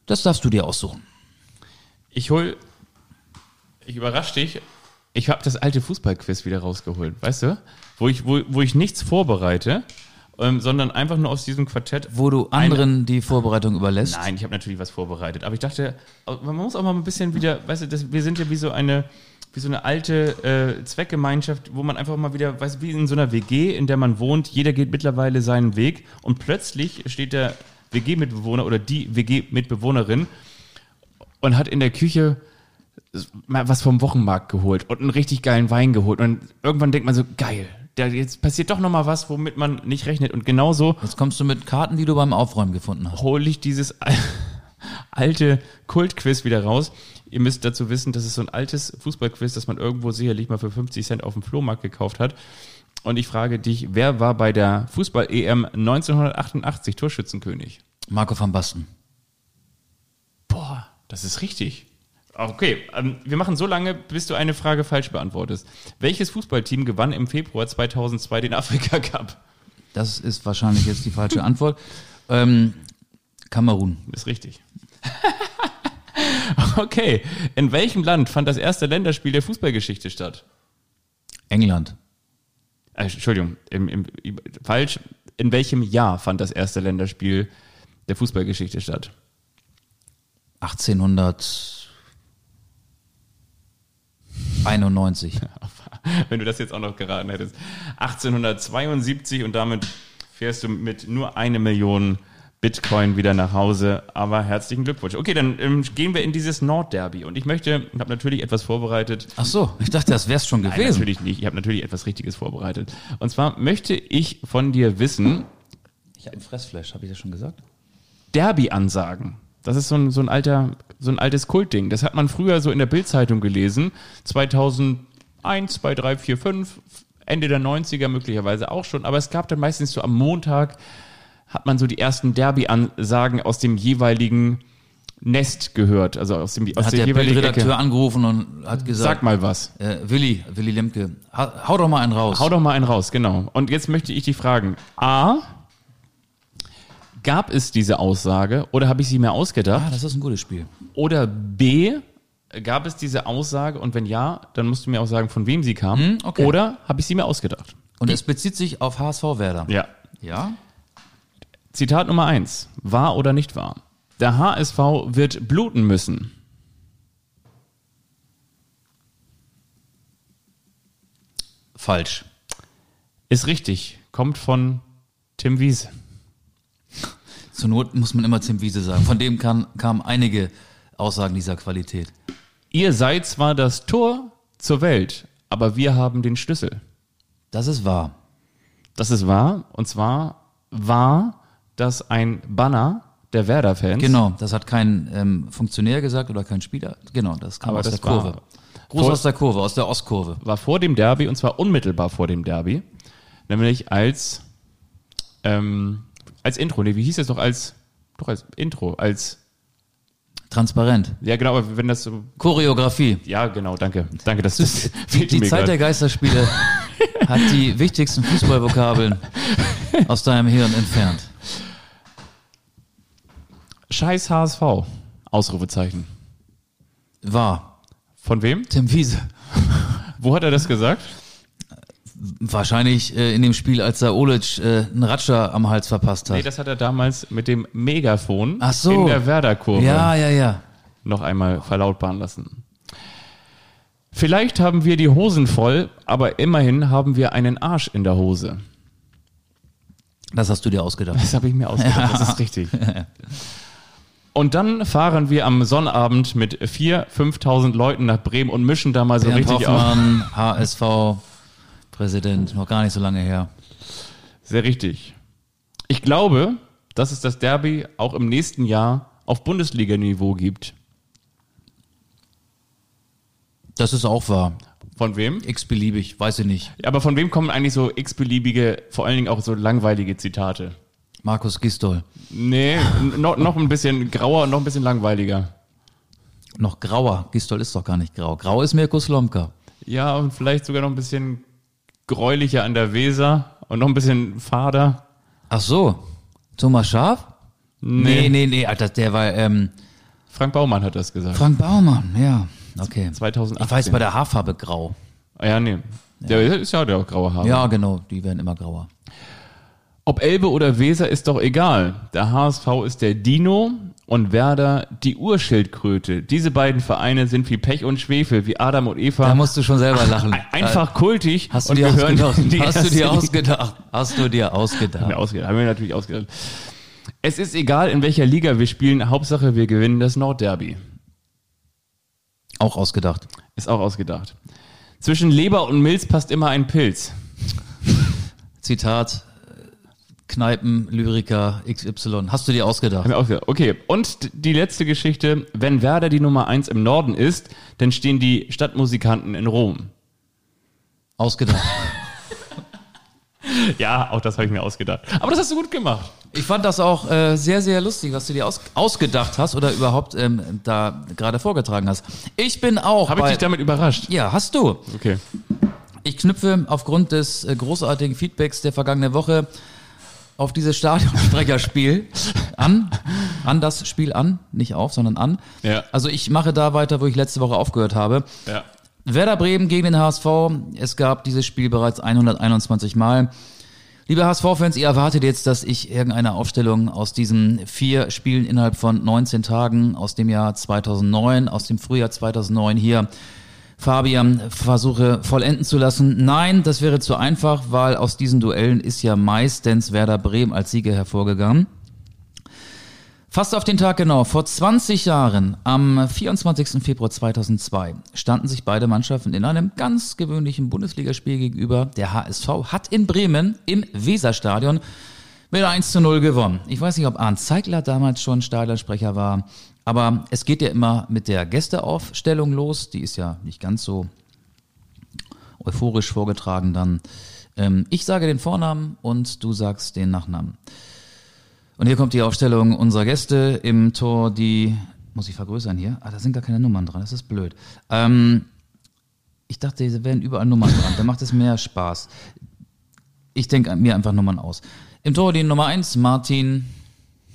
Das darfst du dir aussuchen. Ich hol, ich überrasche dich. Ich habe das alte Fußballquiz wieder rausgeholt, weißt du? Wo ich, wo, wo ich nichts vorbereite, ähm, sondern einfach nur aus diesem Quartett. Wo du anderen die Vorbereitung überlässt. Nein, ich habe natürlich was vorbereitet. Aber ich dachte, man muss auch mal ein bisschen wieder, weißt du, das, wir sind ja wie so eine, wie so eine alte äh, Zweckgemeinschaft, wo man einfach mal wieder, weißt du, wie in so einer WG, in der man wohnt, jeder geht mittlerweile seinen Weg und plötzlich steht der WG-Mitbewohner oder die WG-Mitbewohnerin und hat in der Küche mal was vom Wochenmarkt geholt und einen richtig geilen Wein geholt. Und irgendwann denkt man so, geil, da, jetzt passiert doch noch mal was, womit man nicht rechnet. Und genauso Jetzt kommst du mit Karten, die du beim Aufräumen gefunden hast. hole ich dieses al- alte Kultquiz wieder raus. Ihr müsst dazu wissen, das ist so ein altes Fußballquiz, das man irgendwo sicherlich mal für 50 Cent auf dem Flohmarkt gekauft hat. Und ich frage dich, wer war bei der Fußball-EM 1988 Torschützenkönig? Marco van Basten. Boah, das ist richtig. Okay, ähm, wir machen so lange, bis du eine Frage falsch beantwortest. Welches Fußballteam gewann im Februar 2002 den Afrika Cup? Das ist wahrscheinlich jetzt die falsche Antwort. Ähm, Kamerun. Ist richtig. okay, in welchem Land fand das erste Länderspiel der Fußballgeschichte statt? England. Äh, Entschuldigung, im, im, falsch. In welchem Jahr fand das erste Länderspiel der Fußballgeschichte statt? 1891. Wenn du das jetzt auch noch geraten hättest. 1872 und damit fährst du mit nur eine Million Bitcoin wieder nach Hause. Aber herzlichen Glückwunsch. Okay, dann ähm, gehen wir in dieses Nordderby. Und ich möchte, ich habe natürlich etwas vorbereitet. Ach so, ich dachte, das wär's schon Nein, gewesen. natürlich nicht. Ich habe natürlich etwas Richtiges vorbereitet. Und zwar möchte ich von dir wissen, Ich habe einen Fressflash, habe ich das schon gesagt? Derby-Ansagen. Das ist so ein, so ein alter, so ein altes Kultding. Das hat man früher so in der Bildzeitung gelesen. 2001, 2, 3, 4, 5, Ende der 90er möglicherweise auch schon. Aber es gab dann meistens so am Montag hat man so die ersten Derby-Ansagen aus dem jeweiligen Nest gehört. Also aus dem, aus Hat der der jeweiligen Bildredakteur Ecke. angerufen und hat gesagt, Sag mal was. äh, Willi, Willi Lemke, hau, hau doch mal einen raus. Hau doch mal einen raus, genau. Und jetzt möchte ich dich fragen. A, gab es diese Aussage oder habe ich sie mir ausgedacht? ah, das ist ein gutes Spiel. Oder B, gab es diese Aussage und wenn ja, dann musst du mir auch sagen, von wem sie kam. okay. Oder habe ich sie mir ausgedacht? Und es bezieht sich auf HSV Werder. Ja. Ja? Zitat Nummer eins. Wahr oder nicht wahr? Der HSV wird bluten müssen. Falsch. Ist richtig. Kommt von Tim Wiese. Zur Not muss man immer Tim Wiese sagen. Von dem kann, kamen einige Aussagen dieser Qualität. Ihr seid zwar das Tor zur Welt, aber wir haben den Schlüssel. Das ist wahr. Das ist wahr. Und zwar war das ein Banner der Werder-Fans. Genau, das hat kein ähm, Funktionär gesagt oder kein Spieler. Genau, das kam Aber aus das der Kurve. Groß Vor- aus der Kurve, aus der Ostkurve. war vor dem Derby und zwar unmittelbar vor dem Derby, nämlich als ähm, als Intro. Nee, wie hieß es doch als doch als Intro, als Transparent. ja genau, aber wenn das so Choreografie. ja genau, danke, danke, dass das Die, die Zeit der grad. Geisterspiele hat die wichtigsten Fußballvokabeln aus deinem Hirn entfernt. Scheiß HSV Ausrufezeichen. War Von wem? Tim Wiese. Wo hat er das gesagt? Wahrscheinlich äh, in dem Spiel, als der Olic äh, einen Ratscher am Hals verpasst hat. Nee, das hat er damals mit dem Megafon so. in der Werder-Kurve ja, ja, ja. noch einmal verlautbaren lassen. Vielleicht haben wir die Hosen voll, aber immerhin haben wir einen Arsch in der Hose. Das hast du dir ausgedacht. Das habe ich mir ausgedacht, das ist richtig. Und dann fahren wir am Sonnabend mit 4.000, 5.000 Leuten nach Bremen und mischen da mal so Bernd richtig auf. Hoffmann, HSV-Präsident, noch gar nicht so lange her. Sehr richtig. Ich glaube, dass es das Derby auch im nächsten Jahr auf Bundesliga-Niveau gibt. Das ist auch wahr. Von wem? X-beliebig, weiß ich nicht. Aber von wem kommen eigentlich so x-beliebige, vor allen Dingen auch so langweilige Zitate? Markus Gistol. Nee, noch, noch ein bisschen grauer und noch ein bisschen langweiliger. Noch grauer. Gistol ist doch gar nicht grau. Grau ist Mirko Slomka. Ja, und vielleicht sogar noch ein bisschen gräulicher an der Weser und noch ein bisschen fader. Ach so. Thomas Schaf? Nee, nee, nee, Alter, der war ähm, Frank Baumann hat das gesagt. Frank Baumann, ja. Okay. 2018. Ich weiß bei der Haarfarbe grau. Ah, ja, nee. Der ist ja der graue Haare. Ja, genau, die werden immer grauer. Ob Elbe oder Weser ist doch egal. Der HSV ist der Dino und Werder die Urschildkröte. Diese beiden Vereine sind wie Pech und Schwefel, wie Adam und Eva. Da musst du schon selber lachen. Ein- Einfach kultig. Hast du dir ausgedacht? Hast du dir ausgedacht? Hast du dir Haben wir ausgedacht? ausgedacht. Haben wir natürlich ausgedacht. Es ist egal, in welcher Liga wir spielen. Hauptsache, wir gewinnen das Nordderby. Auch ausgedacht. Ist auch ausgedacht. Zwischen Leber und Milz passt immer ein Pilz. Zitat, Kneipen-Lyriker XY. Hast du dir ausgedacht? Okay, und die letzte Geschichte. Wenn Werder die Nummer eins im Norden ist, dann stehen die Stadtmusikanten in Rom. Ausgedacht. Ja, auch das habe ich mir ausgedacht. Aber das hast du gut gemacht. Ich fand das auch äh, sehr, sehr lustig, was du dir aus, ausgedacht hast oder überhaupt ähm, da gerade vorgetragen hast. Ich bin auch. Habe ich dich damit überrascht? ja, hast du. Okay. Ich knüpfe aufgrund des äh, großartigen Feedbacks der vergangenen Woche auf dieses Stadionsprecherspiel an, an das Spiel an, nicht auf, sondern an. Ja. Also ich mache da weiter, wo ich letzte Woche aufgehört habe. Ja. Werder Bremen gegen den HSV. Es gab dieses Spiel bereits 121 Mal. Liebe HSV-Fans, ihr erwartet jetzt, dass ich irgendeine Aufstellung aus diesen vier Spielen innerhalb von 19 Tagen aus dem Jahr 2009, aus dem Frühjahr 2009 hier Fabian versuche vollenden zu lassen. Nein, das wäre zu einfach, weil aus diesen Duellen ist ja meistens Werder Bremen als Sieger hervorgegangen. Fast auf den Tag genau, vor 20 Jahren, am 24. Februar 2002, standen sich beide Mannschaften in einem ganz gewöhnlichen Bundesligaspiel gegenüber. Der HSV hat in Bremen im Weserstadion mit 1 zu 0 gewonnen. Ich weiß nicht, ob Arndt Zeigler damals schon Stadionsprecher war, aber es geht ja immer mit der Gästeaufstellung los. Die ist ja nicht ganz so euphorisch vorgetragen dann. Ähm, ich sage den Vornamen und du sagst den Nachnamen. Und hier kommt die Aufstellung unserer Gäste im Tor, die, muss ich vergrößern hier? Ah, da sind gar keine Nummern dran, das ist blöd. Ähm, ich dachte, da wären überall Nummern dran, da macht es mehr Spaß. Ich denke mir einfach Nummern aus. Im Tor die Nummer 1, Martin.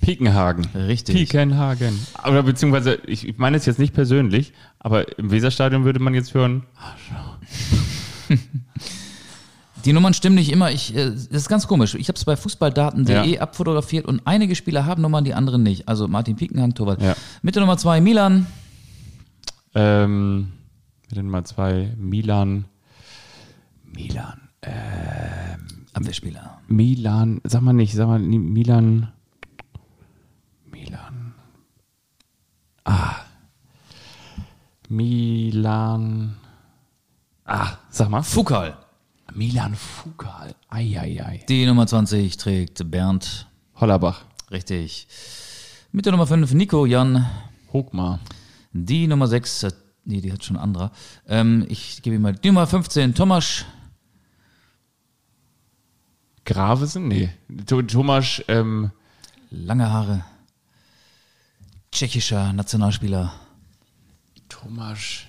Piekenhagen. Richtig. Piekenhagen. Oder beziehungsweise, ich, ich meine es jetzt nicht persönlich, aber im Weserstadion würde man jetzt hören, Die Nummern stimmen nicht immer. Ich, äh, das ist ganz komisch. Ich habe es bei fußballdaten.de Ja. abfotografiert und einige Spieler haben Nummern, die anderen nicht. Also Martin Piekenhang, Torwart. Ja. Mitte Nummer 2, Milan. ähm, mit den Nummer zwei, Milan. Milan. Abwehrspieler. Milan, sag mal nicht, sag mal Milan. Milan. Ah. Milan. Ah, sag mal. Fukal. Milan Fugal. Eieiei. Die Nummer 20 trägt Bernd. Hollerbach. Richtig. Mit der Nummer 5 Nico Jan. Hogmar. Die Nummer 6, äh, nee, die hat schon anderer. Ähm, ich gebe ihm mal die Nummer 15 Thomas. Gravesen? Nee. Tho- Thomas, ähm, Lange Haare. Tschechischer Nationalspieler. Thomas.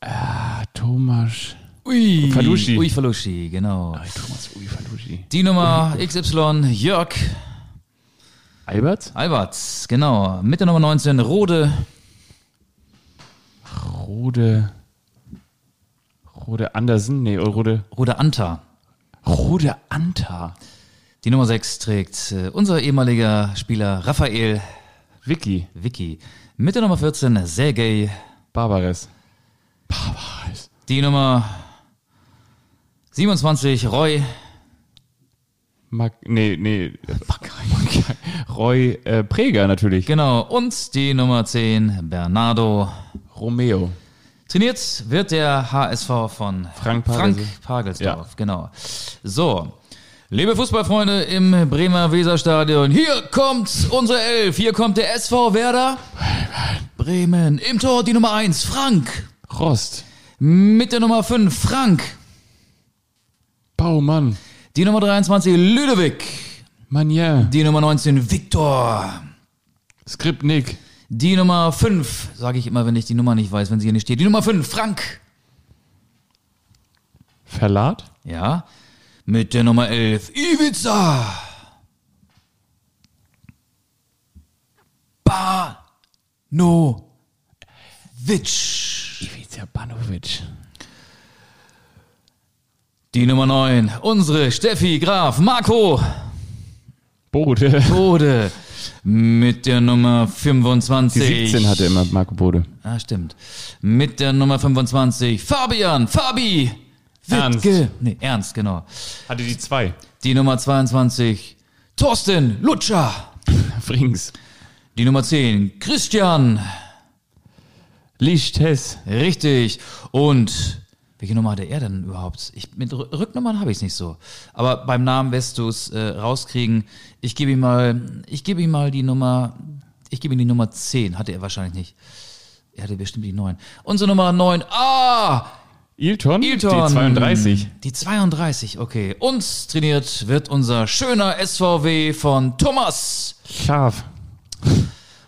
Ah, Thomas. Ui. Falushi. Ui Falushi, genau. Ay, Thomas Uifalushi. Die Nummer XY Jörg Albert? Alberts, genau. Mit der Nummer 19 Rode. Rode. Rode Andersen? Nee, Rode. Rode Anta. Rode Anta. Die Nummer 6 trägt äh, unser ehemaliger Spieler Raphael Vicky. Vicky. Mit der Nummer 14 Sergej. Barbares. Barbares. Die Nummer 27 Roy. Mag, nee, nee. Roy äh, Preger natürlich. Genau. Und die Nummer 10 Bernardo. Romeo. Trainiert wird der HSV von Frank Frank Pagelsdorf. Ja. Genau. So. Liebe Fußballfreunde im Bremer Weserstadion, hier kommt unsere Elf, hier kommt der SV Werder Bremen. Im Tor die Nummer 1, Frank. Rost. Mit der Nummer 5, Frank. Baumann. Die Nummer 23, Ludovic. Manier. Die Nummer 19, Viktor. Skripnik. Die Nummer 5, sage ich immer, wenn ich die Nummer nicht weiß, wenn sie hier nicht steht. Die Nummer 5, Frank. Verlat. Ja. Mit der Nummer 11, Ivica. Banovic. Ivica Banovic. Die Nummer 9, unsere Steffi Graf, Marco Bode. Bode. Mit der Nummer 25. Die 17 hatte immer Marco Bode. Ah, stimmt. Mit der Nummer 25, Fabian, Fabi. Ernst. Wittke. Nee, Ernst, genau. Hatte die zwei. Die Nummer 22, Thorsten Lutscher. Frings. Die Nummer 10, Christian. Lichtes. Richtig. Und welche Nummer hatte er denn überhaupt? Ich, mit Rü- Rücknummern habe ich es nicht so. Aber beim Namen wirst du es äh, rauskriegen. Ich gebe ihm mal, ich gebe ihm mal die Nummer, ich gebe ihm die Nummer 10. Hatte er wahrscheinlich nicht. Er hatte bestimmt die 9. Unsere Nummer 9. Ah! Ilton? Ilton. Die 32. Die 32, okay. Uns trainiert wird unser schöner SVW von Thomas. Scharf.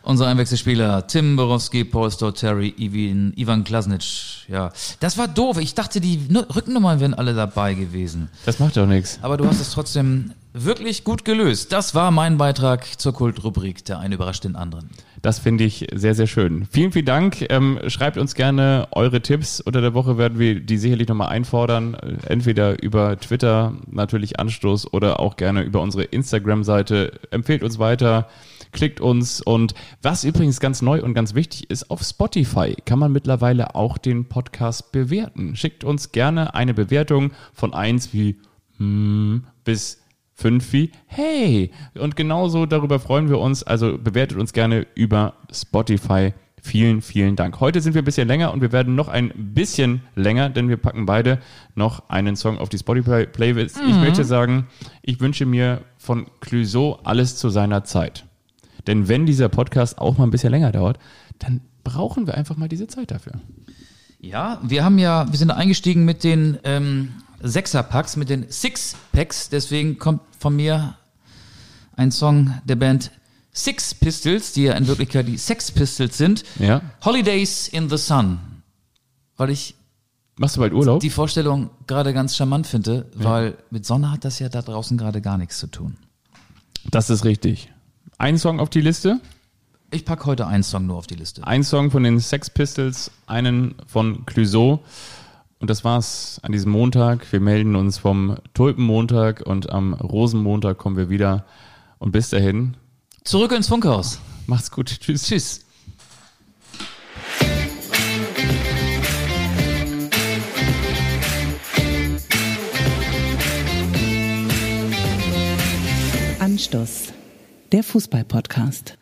Unser Einwechselspieler Tim Borowski, Paul Stoll, Terry, Ivan, Ivan Klasnic. Ja, das war doof. Ich dachte, die Nu- Rückennummern wären alle dabei gewesen. Das macht doch nichts. Aber du hast es trotzdem wirklich gut gelöst. Das war mein Beitrag zur Kultrubrik. Der eine überrascht den anderen. Das finde ich sehr, sehr schön. Vielen, vielen Dank. Ähm, schreibt uns gerne eure Tipps. Unter der Woche werden wir die sicherlich nochmal einfordern. Entweder über Twitter, natürlich Anstoß, oder auch gerne über unsere Instagram-Seite. Empfehlt uns weiter, klickt uns. Und was übrigens ganz neu und ganz wichtig ist, auf Spotify kann man mittlerweile auch den Podcast bewerten. Schickt uns gerne eine Bewertung von eins wie hm, bis fünf wie hey. Und genauso darüber freuen wir uns. Also bewertet uns gerne über Spotify. Vielen, vielen Dank. Heute sind wir ein bisschen länger und wir werden noch ein bisschen länger, denn wir packen beide noch einen Song auf die Spotify-Playlist. Ich möchte sagen, ich wünsche mir von Clouseau alles zu seiner Zeit. Denn wenn dieser Podcast auch mal ein bisschen länger dauert, dann brauchen wir einfach mal diese Zeit dafür. Ja, wir haben ja, wir sind eingestiegen mit den ähm, Sechser-Packs, mit den Six-Packs. Deswegen kommt von mir ein Song der Band Six Pistols, die ja in Wirklichkeit die Sex Pistols sind. Ja. Holidays in the Sun. Weil ich Machst du bald Urlaub? die Vorstellung gerade ganz charmant finde, weil mit Sonne hat das ja da draußen gerade gar nichts zu tun. Das ist richtig. Ein Song auf die Liste. Ich packe heute einen Song nur auf die Liste. Ein Song von den Sex Pistols, einen von Clouseau. Und das war's an diesem Montag. Wir melden uns vom Tulpenmontag und am Rosenmontag kommen wir wieder. Und bis dahin, Zurück ins Funkhaus. macht's gut. Tschüss. Tschüss. Anstoß, der Fußball-Podcast.